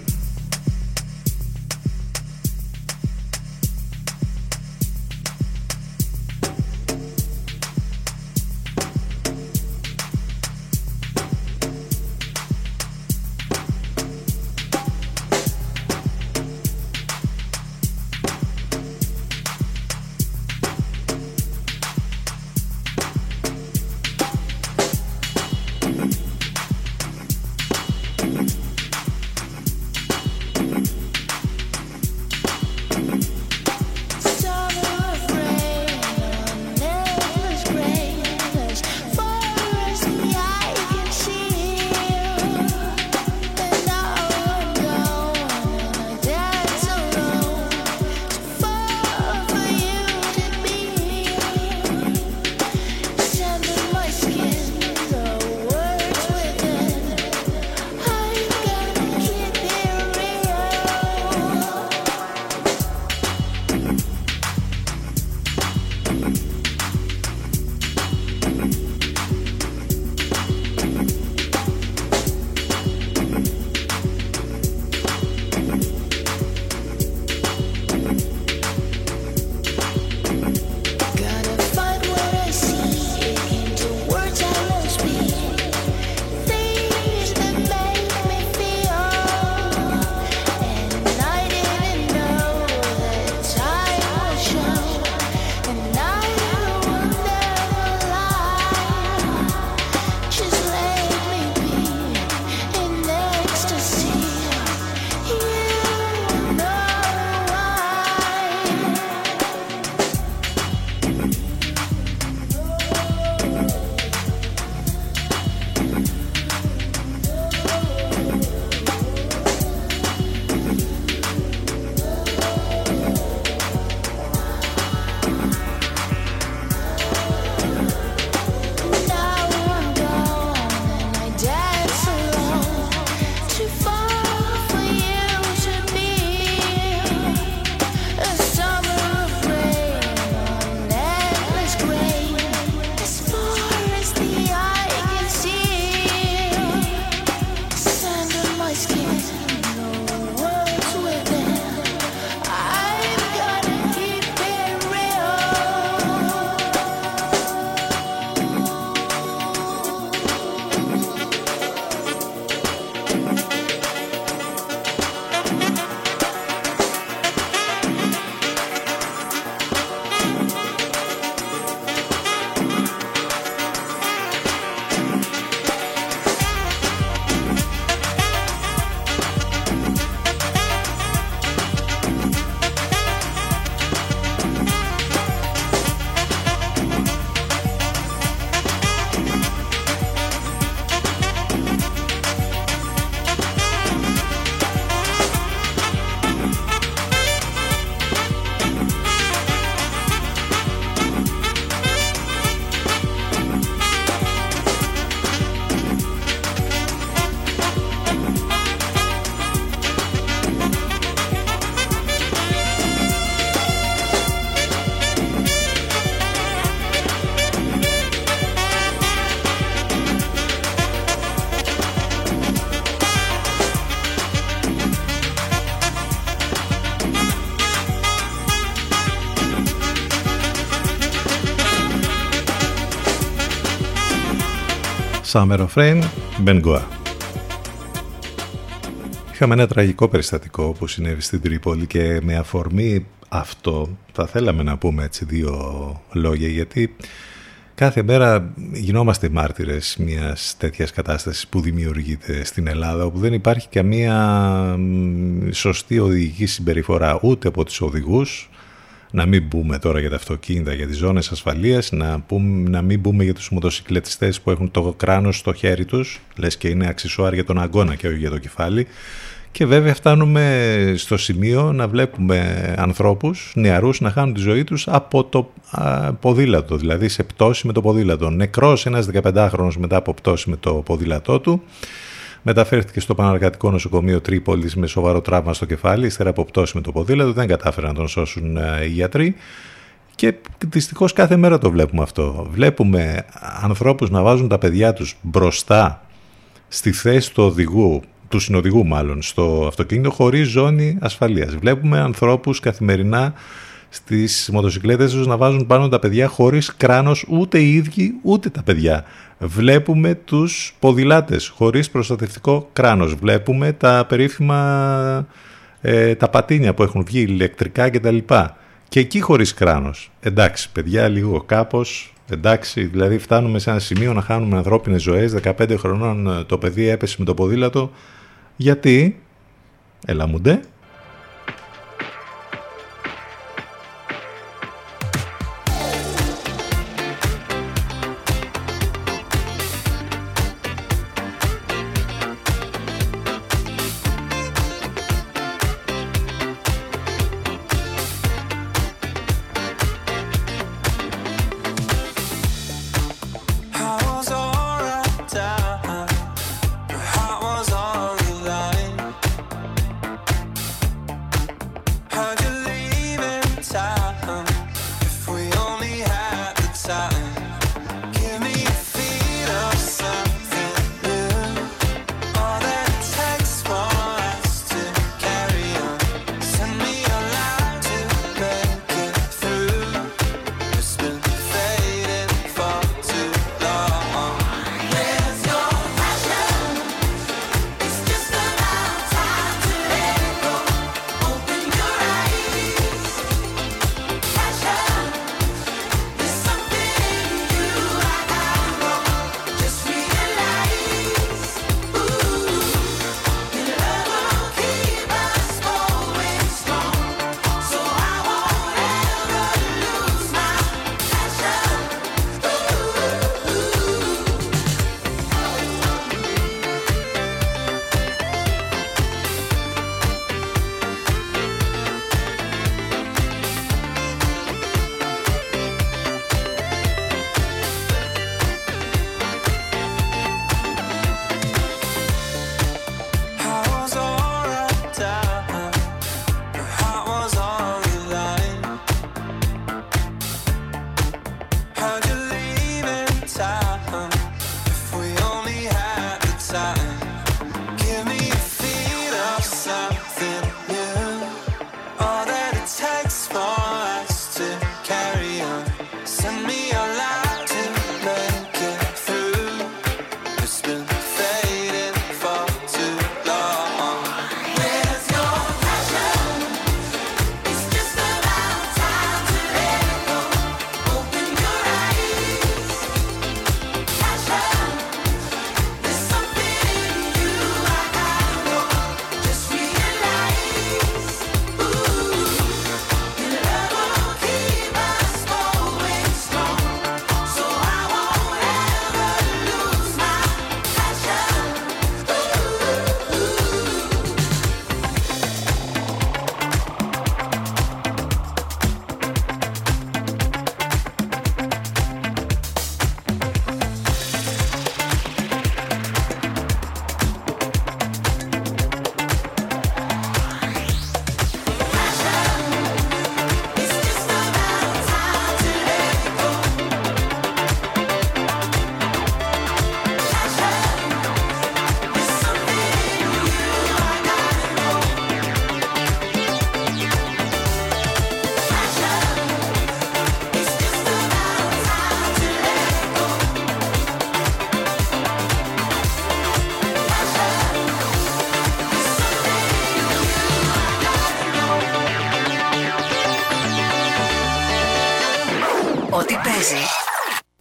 Summer of Rain, Ben Είχαμε ένα τραγικό περιστατικό που συνέβη στην Τρίπολη και με αφορμή αυτό θα θέλαμε να πούμε έτσι δύο λόγια γιατί κάθε μέρα γινόμαστε μάρτυρες μιας τέτοιας κατάστασης που δημιουργείται στην Ελλάδα όπου δεν υπάρχει καμία σωστή οδηγική συμπεριφορά ούτε από τους οδηγούς να μην μπούμε τώρα για τα αυτοκίνητα, για τις ζώνες ασφαλείας, να, πούμε, να μην μπούμε για τους μοτοσυκλετιστές που έχουν το κράνος στο χέρι τους, λες και είναι αξισουάρ για τον αγκώνα και όχι για το κεφάλι. Και βέβαια φτάνουμε στο σημείο να βλέπουμε ανθρώπους, νεαρούς, να χάνουν τη ζωή τους από το ποδήλατο, δηλαδή σε πτώση με το ποδήλατο. Νεκρός ένας 15χρονος μετά από πτώση με το ποδήλατό του, Μεταφέρθηκε στο Παναργατικό Νοσοκομείο Τρίπολης με σοβαρό τραύμα στο κεφάλι, ύστερα από πτώση με το ποδήλατο. Δεν κατάφεραν να τον σώσουν ε, οι γιατροί. Και δυστυχώς κάθε μέρα το βλέπουμε αυτό. Βλέπουμε ανθρώπους να βάζουν τα παιδιά τους μπροστά στη θέση του οδηγού, του συνοδηγού μάλλον, στο αυτοκίνητο χωρίς ζώνη ασφαλείας. Βλέπουμε ανθρώπους καθημερινά στις μοτοσυκλέτες τους να βάζουν πάνω τα παιδιά χωρίς κράνος ούτε οι ίδιοι ούτε τα παιδιά. Βλέπουμε τους ποδηλάτες χωρίς προστατευτικό κράνος. Βλέπουμε τα περίφημα ε, τα πατίνια που έχουν βγει ηλεκτρικά κτλ. Και εκεί χωρίς κράνος. Εντάξει παιδιά λίγο κάπως Εντάξει, δηλαδή φτάνουμε σε ένα σημείο να χάνουμε ανθρώπινες ζωές, 15 χρονών ε, το παιδί έπεσε με το ποδήλατο. Γιατί, έλα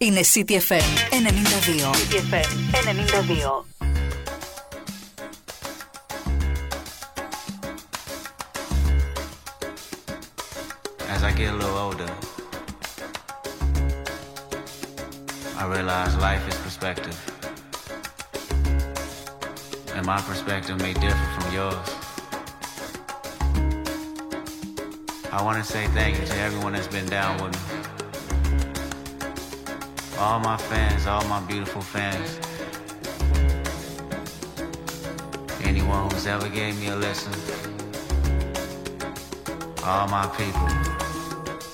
Είναι CTFM 92. CTFM 92. As I get a little older, I realize life is perspective. And my perspective may differ from yours. I want to say thank you to everyone that's been down with me. All my fans, all my beautiful fans. Anyone who's ever gave me a listen. All my people.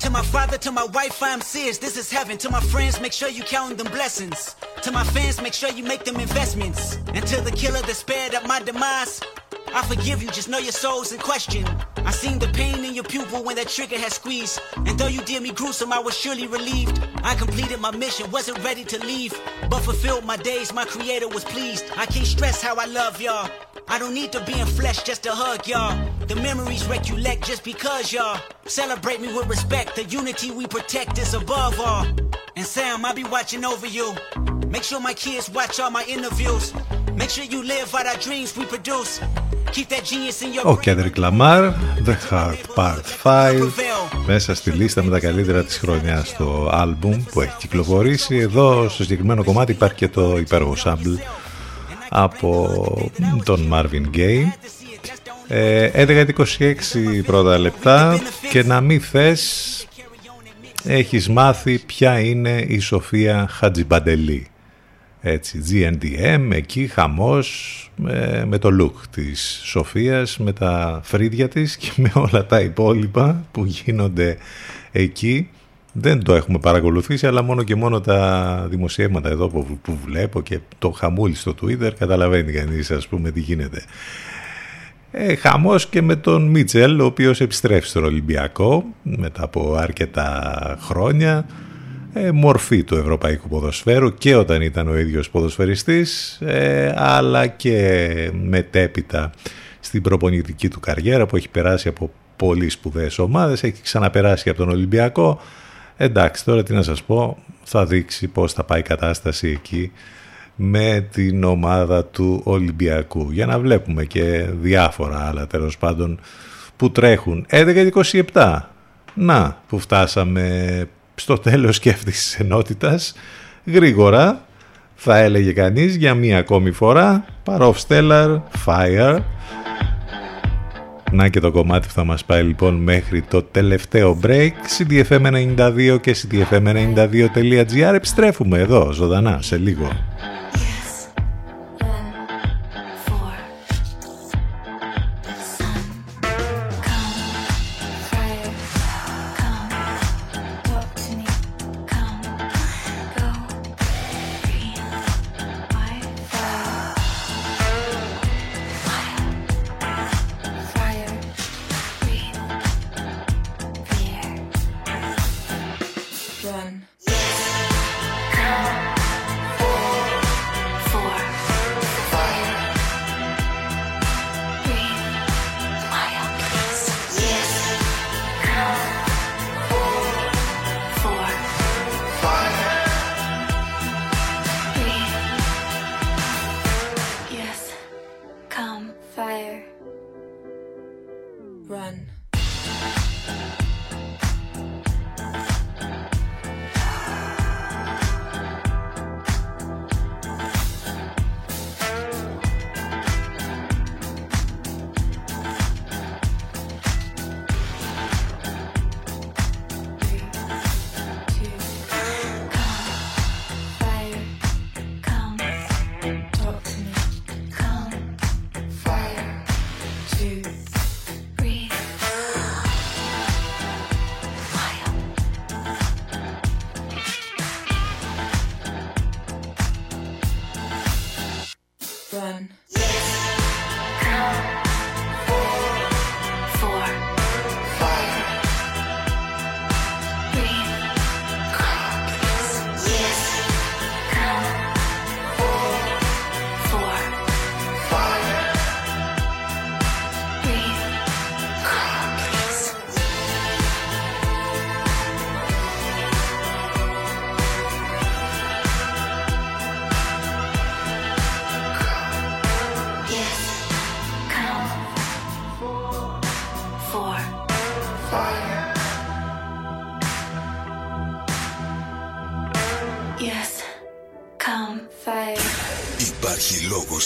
To my father, to my wife, I'm serious, this is heaven. To my friends, make sure you count them blessings. To my fans, make sure you make them investments. And to the killer that spared up my demise, I forgive you, just know your soul's in question. I seen the pain in your pupil when that trigger had squeezed. And though you did me gruesome, I was surely relieved. I completed my mission, wasn't ready to leave. But fulfilled my days, my creator was pleased. I can't stress how I love y'all. I don't need to be in flesh just to hug y'all. The memories recollect just because y'all. Celebrate me with respect. The unity we protect is above all. And Sam, I'll be watching over you. Make sure my kids watch all my interviews. Make sure you live out our dreams we produce. Ο Κέντρικ Λαμάρ, The Heart Part 5 μέσα στη λίστα με τα καλύτερα της χρονιάς στο άλμπουμ που έχει κυκλοφορήσει. Εδώ στο συγκεκριμένο κομμάτι υπάρχει και το υπέργο sample από τον Marvin Gaye. 11-26 πρώτα λεπτά και να μην θες έχεις μάθει ποια είναι η Σοφία Χατζιμπαντελή έτσι, GNDM, εκεί χαμός με, με το look της Σοφίας, με τα φρύδια της και με όλα τα υπόλοιπα που γίνονται εκεί. Δεν το έχουμε παρακολουθήσει, αλλά μόνο και μόνο τα δημοσιεύματα εδώ που, που βλέπω και το χαμούλι στο Twitter καταλαβαίνει κανείς ας πούμε τι γίνεται. Ε, χαμός και με τον Μίτσελ, ο οποίος επιστρέφει στον Ολυμπιακό μετά από αρκετά χρόνια ε, μορφή του ευρωπαϊκού ποδοσφαίρου και όταν ήταν ο ίδιος ποδοσφαιριστής ε, αλλά και μετέπειτα στην προπονητική του καριέρα που έχει περάσει από πολύ σπουδαίες ομάδες, έχει ξαναπεράσει από τον Ολυμπιακό. Εντάξει, τώρα τι να σας πω, θα δείξει πώς θα πάει η κατάσταση εκεί με την ομάδα του Ολυμπιακού. Για να βλέπουμε και διάφορα άλλα τέλος πάντων που τρέχουν. 11-27. Να, που φτάσαμε στο τέλος και αυτής της ενότητας γρήγορα θα έλεγε κανείς για μία ακόμη φορά Parov Stellar Fire να και το κομμάτι που θα μας πάει λοιπόν μέχρι το τελευταίο break CDFM92 και CDFM92.gr επιστρέφουμε εδώ ζωντανά σε λίγο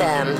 FM.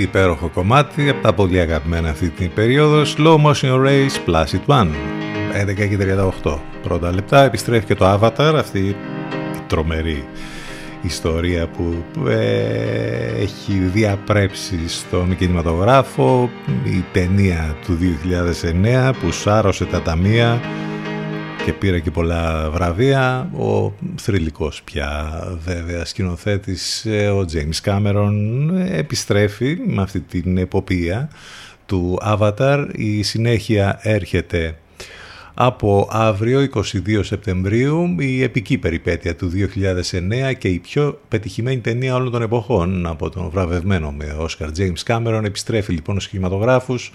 Τι υπέροχο κομμάτι από τα πολύ αγαπημένα αυτή την περίοδο Slow Motion Race Plus It One. 11 και 38 πρώτα λεπτά επιστρέφει και το Avatar αυτή η τρομερή ιστορία που ε, έχει διαπρέψει στον κινηματογράφο. Η ταινία του 2009 που σάρωσε τα ταμεία και πήρε και πολλά βραβεία. Ο θρηλυκός πια βέβαια σκηνοθέτης, ε, ο James Cameron, επιστρέφει με αυτή την εποπία του Avatar. Η συνέχεια έρχεται από αύριο 22 Σεπτεμβρίου η επική περιπέτεια του 2009 και η πιο πετυχημένη ταινία όλων των εποχών από τον βραβευμένο με Oscar James Cameron επιστρέφει λοιπόν στους κινηματογράφους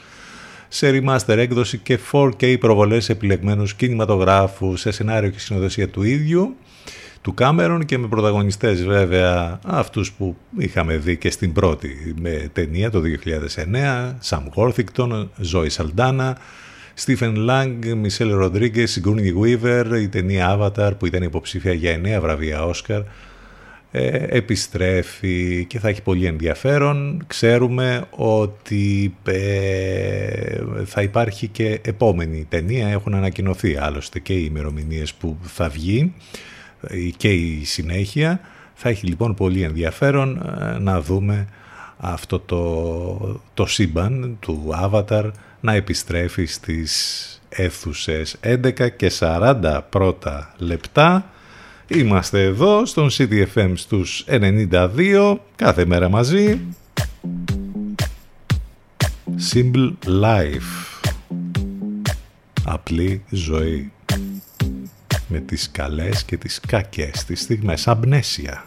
σε remaster έκδοση και 4K προβολές επιλεγμένους κινηματογράφους σε σενάριο και συνοδοσία του ίδιου του Κάμερον και με πρωταγωνιστές βέβαια αυτούς που είχαμε δει και στην πρώτη με ταινία το 2009 Sam Worthington, Zoe Saldana Στίβεν Λανγκ, Μισέλ Ροντρίγκεζ, Σιγκούρνι Γουίβερ, η ταινία Avatar που ήταν υποψήφια για εννέα βραβεία Όσκαρ ε, επιστρέφει και θα έχει πολύ ενδιαφέρον. Ξέρουμε ότι ε, θα υπάρχει και επόμενη ταινία, έχουν ανακοινωθεί άλλωστε και οι ημερομηνίες που θα βγει ε, και η συνέχεια. Θα έχει λοιπόν πολύ ενδιαφέρον να δούμε αυτό το, το σύμπαν του Avatar να επιστρέφει στις αίθουσες 11 και 40 πρώτα λεπτά. Είμαστε εδώ στον CDFM στους 92 κάθε μέρα μαζί. Simple Life. Απλή ζωή. Με τις καλές και τις κακές τις στιγμές. Αμπνέσια.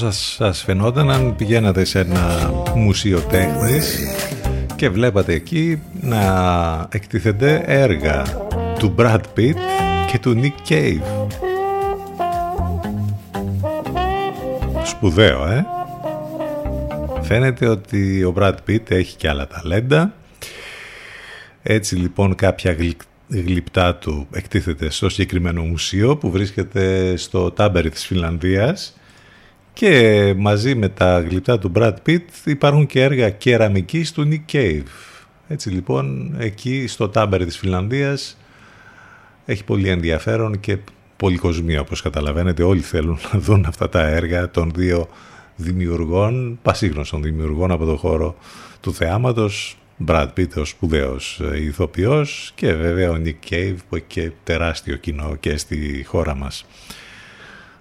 Πώς σας, σας φαινόταν αν πηγαίνατε σε ένα μουσείο τέχνης και βλέπατε εκεί να εκτίθενται έργα του Brad Pitt και του Nick Cave. Σπουδαίο, ε! Φαίνεται ότι ο Brad Pitt έχει και άλλα ταλέντα. Έτσι λοιπόν κάποια γλυ- γλυπτά του εκτίθεται στο συγκεκριμένο μουσείο που βρίσκεται στο Τάμπερι της Φιλανδίας και μαζί με τα γλυπτά του Brad Pitt υπάρχουν και έργα κεραμικής του Nick Cave. Έτσι λοιπόν εκεί στο Τάμπερι της Φιλανδίας έχει πολύ ενδιαφέρον και πολυκοσμία όπως καταλαβαίνετε. Όλοι θέλουν να δουν αυτά τα έργα των δύο δημιουργών, πασίγνωστων δημιουργών από το χώρο του θεάματος. Brad Pitt ο σπουδαίος ε, ηθοποιός και βέβαια ο Nick Cave που έχει και τεράστιο κοινό και στη χώρα μας.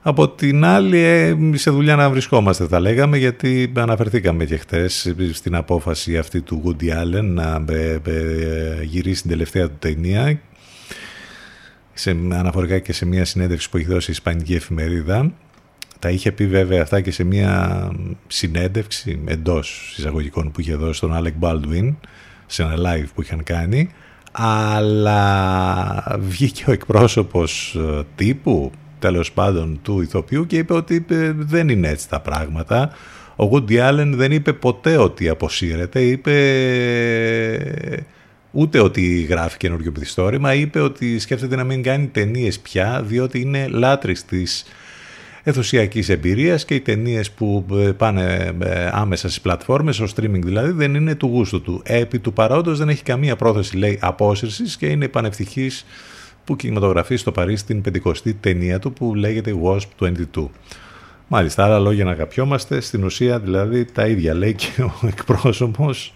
Από την άλλη, ε, σε δουλειά να βρισκόμαστε θα λέγαμε, γιατί αναφερθήκαμε και χτες στην απόφαση αυτή του Woody Allen να ε, ε, γυρίσει την τελευταία του ταινία σε, αναφορικά και σε μια συνέντευξη που έχει δώσει η Ισπανική Εφημερίδα. Τα είχε πει βέβαια αυτά και σε μια συνέντευξη εντός εισαγωγικών που είχε δώσει στον Alec Baldwin σε ένα live που είχαν κάνει αλλά βγήκε ο εκπρόσωπος ε, τύπου τέλος πάντων του ηθοποιού και είπε ότι ε, δεν είναι έτσι τα πράγματα. Ο Woody Allen δεν είπε ποτέ ότι αποσύρεται, είπε ούτε ότι γράφει καινούργιο πληθυστόρημα, είπε ότι σκέφτεται να μην κάνει ταινίες πια, διότι είναι λάτρης της εθωσιακής εμπειρίας και οι ταινίες που ε, πάνε ε, άμεσα στις πλατφόρμες, στο streaming δηλαδή, δεν είναι του γούστου του. Επί του παρόντος δεν έχει καμία πρόθεση, λέει, απόσυρσης και είναι πανευτυχής που κινηματογραφεί στο Παρίσι την 50η ταινία του που λέγεται Wasp 22. Μάλιστα, άλλα λόγια να αγαπιόμαστε, στην ουσία δηλαδή τα ίδια λέει και ο εκπρόσωπος,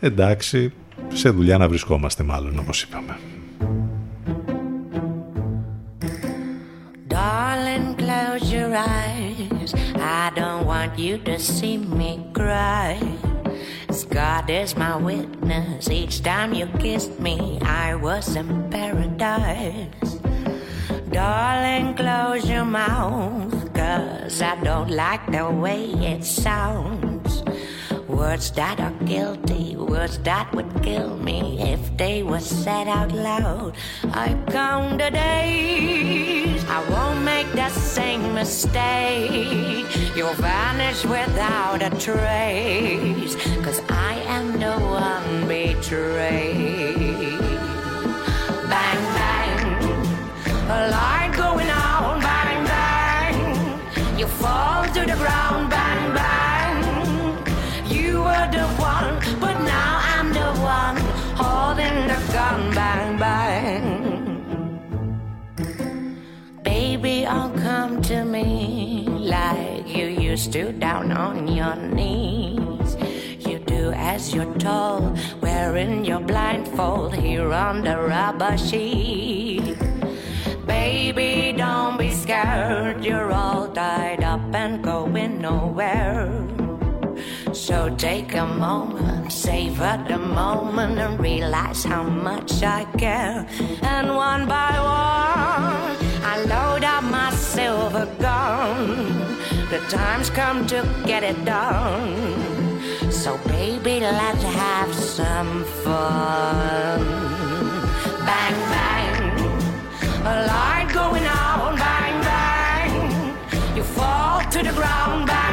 εντάξει, σε δουλειά να βρισκόμαστε μάλλον όπως είπαμε. Darling, close your eyes. I don't want you to see me cry. God is my witness. Each time you kissed me, I was in paradise. Darling, close your mouth. Cause I don't like the way it sounds. Words that are guilty, words that would kill me if they were said out loud. I count the days, I won't make the same mistake. You'll vanish without a trace, cause I am the one betrayed. Bang, bang, a light going on, bang, bang. You fall to the ground, come to me like you used to down on your knees. You do as you're told, wearing your blindfold here on the rubber sheet. Baby, don't be scared, you're all tied up and going nowhere. So take a moment, savor the moment, and realize how much I care. And one by time's come to get it done. So, baby, let's have some fun. Bang, bang, a light going on. Bang, bang, you fall to the ground. Bang.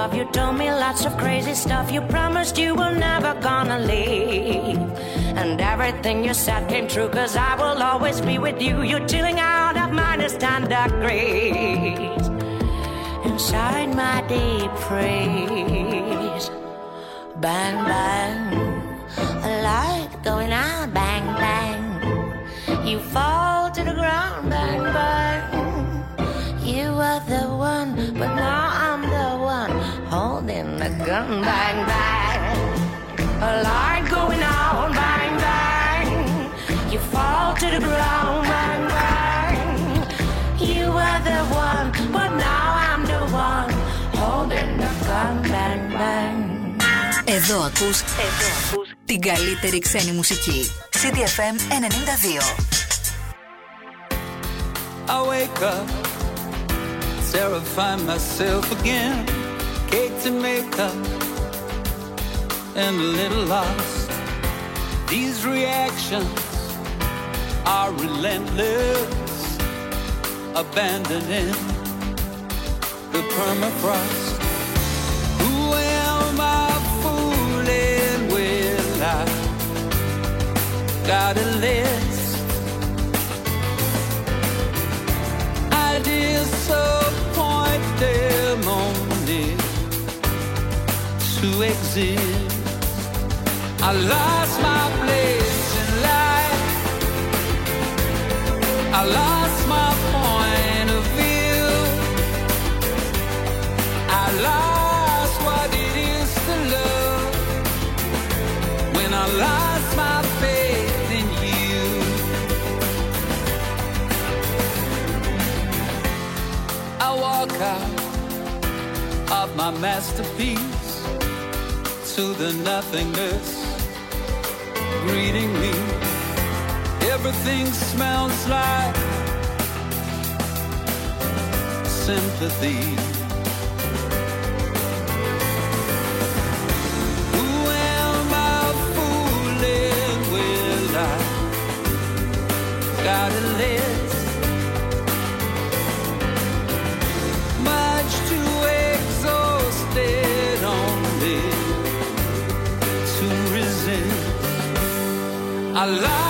Love, you told me lots of crazy stuff. You promised you were never gonna leave. And everything you said came true, cause I will always be with you. You're chilling out at minus 10 degrees. Inside my deep freeze. Bang, bang. A light going out, bang, bang. You fall to the ground, bang, bang. You were the one, but now I'm holding the gun. Bang, bang. A light going out, bang, bang. You fall to the ground, bang, bang. You were the one, but now I'm the one holding the gun. Bang, bang. Εδώ ακούς, εδώ ακούς την καλύτερη ξένη μουσική. CDFM 92. I wake up, terrify myself again. Cake to make up, and a little lost. These reactions are relentless, abandoning the permafrost. Who am I fooling with? I got a list. I disappoint to exist. I lost my place in life. I lost my point of view. I lost what it is to love when I lost my faith in you. I walk out of my masterpiece to the nothingness greeting me. Everything smells like sympathy. Who am I fooling with? I got a I love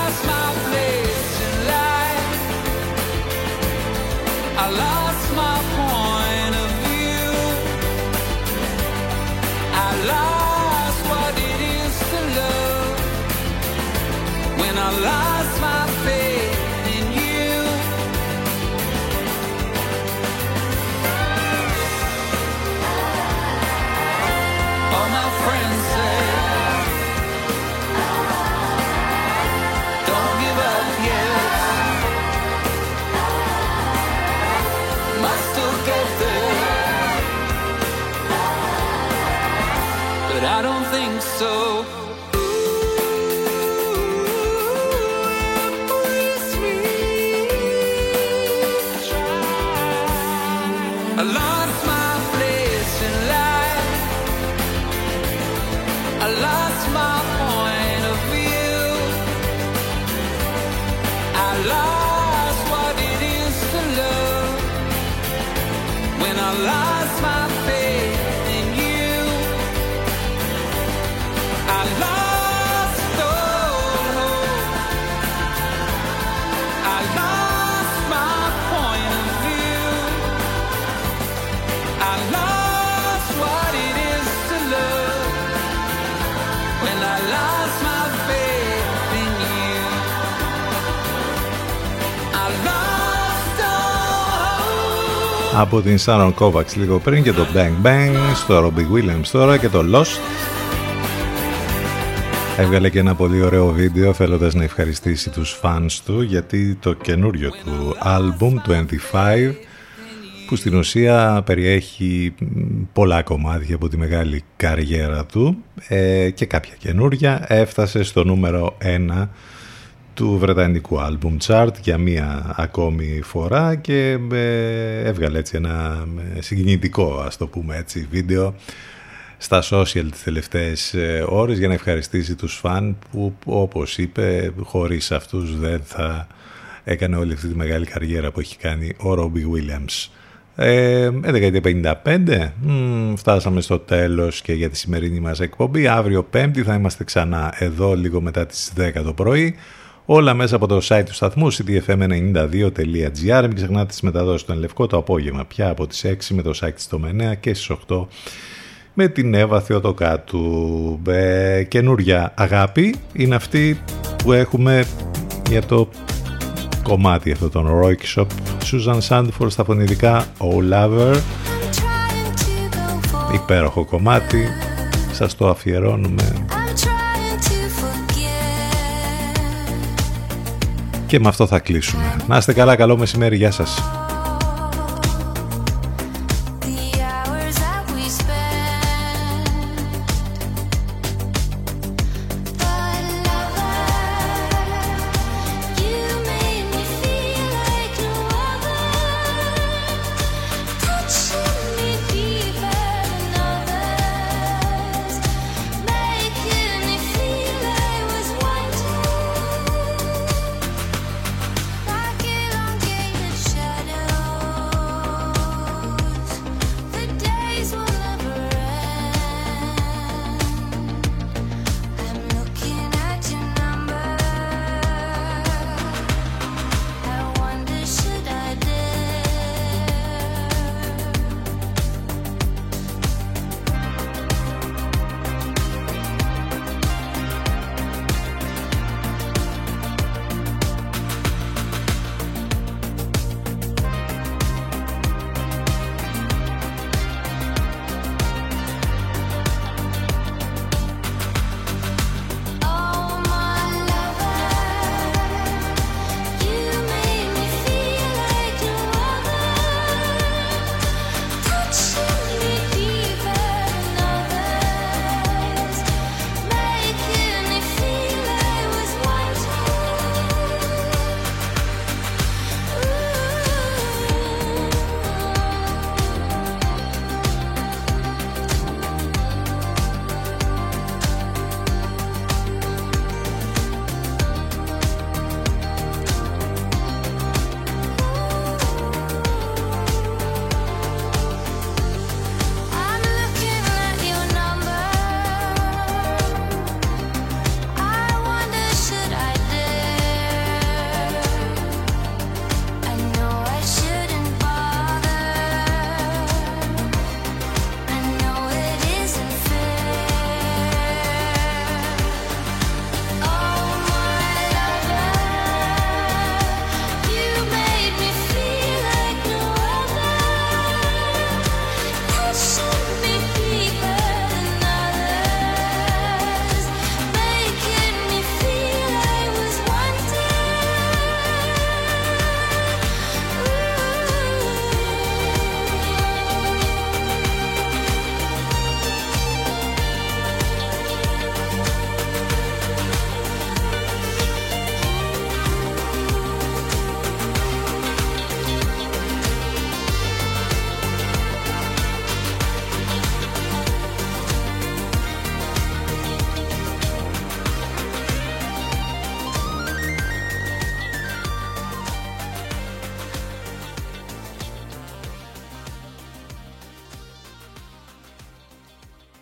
so. Από την Sharon Kovacs λίγο πριν και το Bang Bang στο Robbie Williams τώρα και το Lost. Έβγαλε και ένα πολύ ωραίο βίντεο θέλοντας να ευχαριστήσει τους φανς του γιατί το καινούριο του άλμπουμ 25 που στην ουσία περιέχει πολλά κομμάτια από τη μεγάλη καριέρα του ε, και κάποια καινούρια έφτασε στο νούμερο 1 του βρετανικού album chart για μία ακόμη φορά και ε, έβγαλε έτσι ένα ε, συγκινητικό ας το πούμε έτσι βίντεο στα social τις τελευταίες ε, ώρες για να ευχαριστήσει τους φαν που όπως είπε χωρίς αυτούς δεν θα έκανε όλη αυτή τη μεγάλη καριέρα που έχει κάνει ο Robbie Williams. Ε, 11.55 φτάσαμε στο τέλος και για τη σημερινή μας εκπομπή αύριο πέμπτη θα είμαστε ξανά εδώ λίγο μετά τις 10 το πρωί όλα μέσα από το site του σταθμού ctfm92.gr μην ξεχνάτε τις μεταδόσεις του Λευκό το απόγευμα πια από τις 6 με το site στο Μενέα και στις 8 με την Εύα Θεοτοκάτου ε, καινούρια αγάπη είναι αυτή που έχουμε για το κομμάτι αυτό τον Roy Shop. Susan Sandford στα φωνητικά O Lover. Υπέροχο κομμάτι. Σας το αφιερώνουμε και με αυτό θα κλείσουμε. Να είστε καλά καλό μεσημέρι γεια σας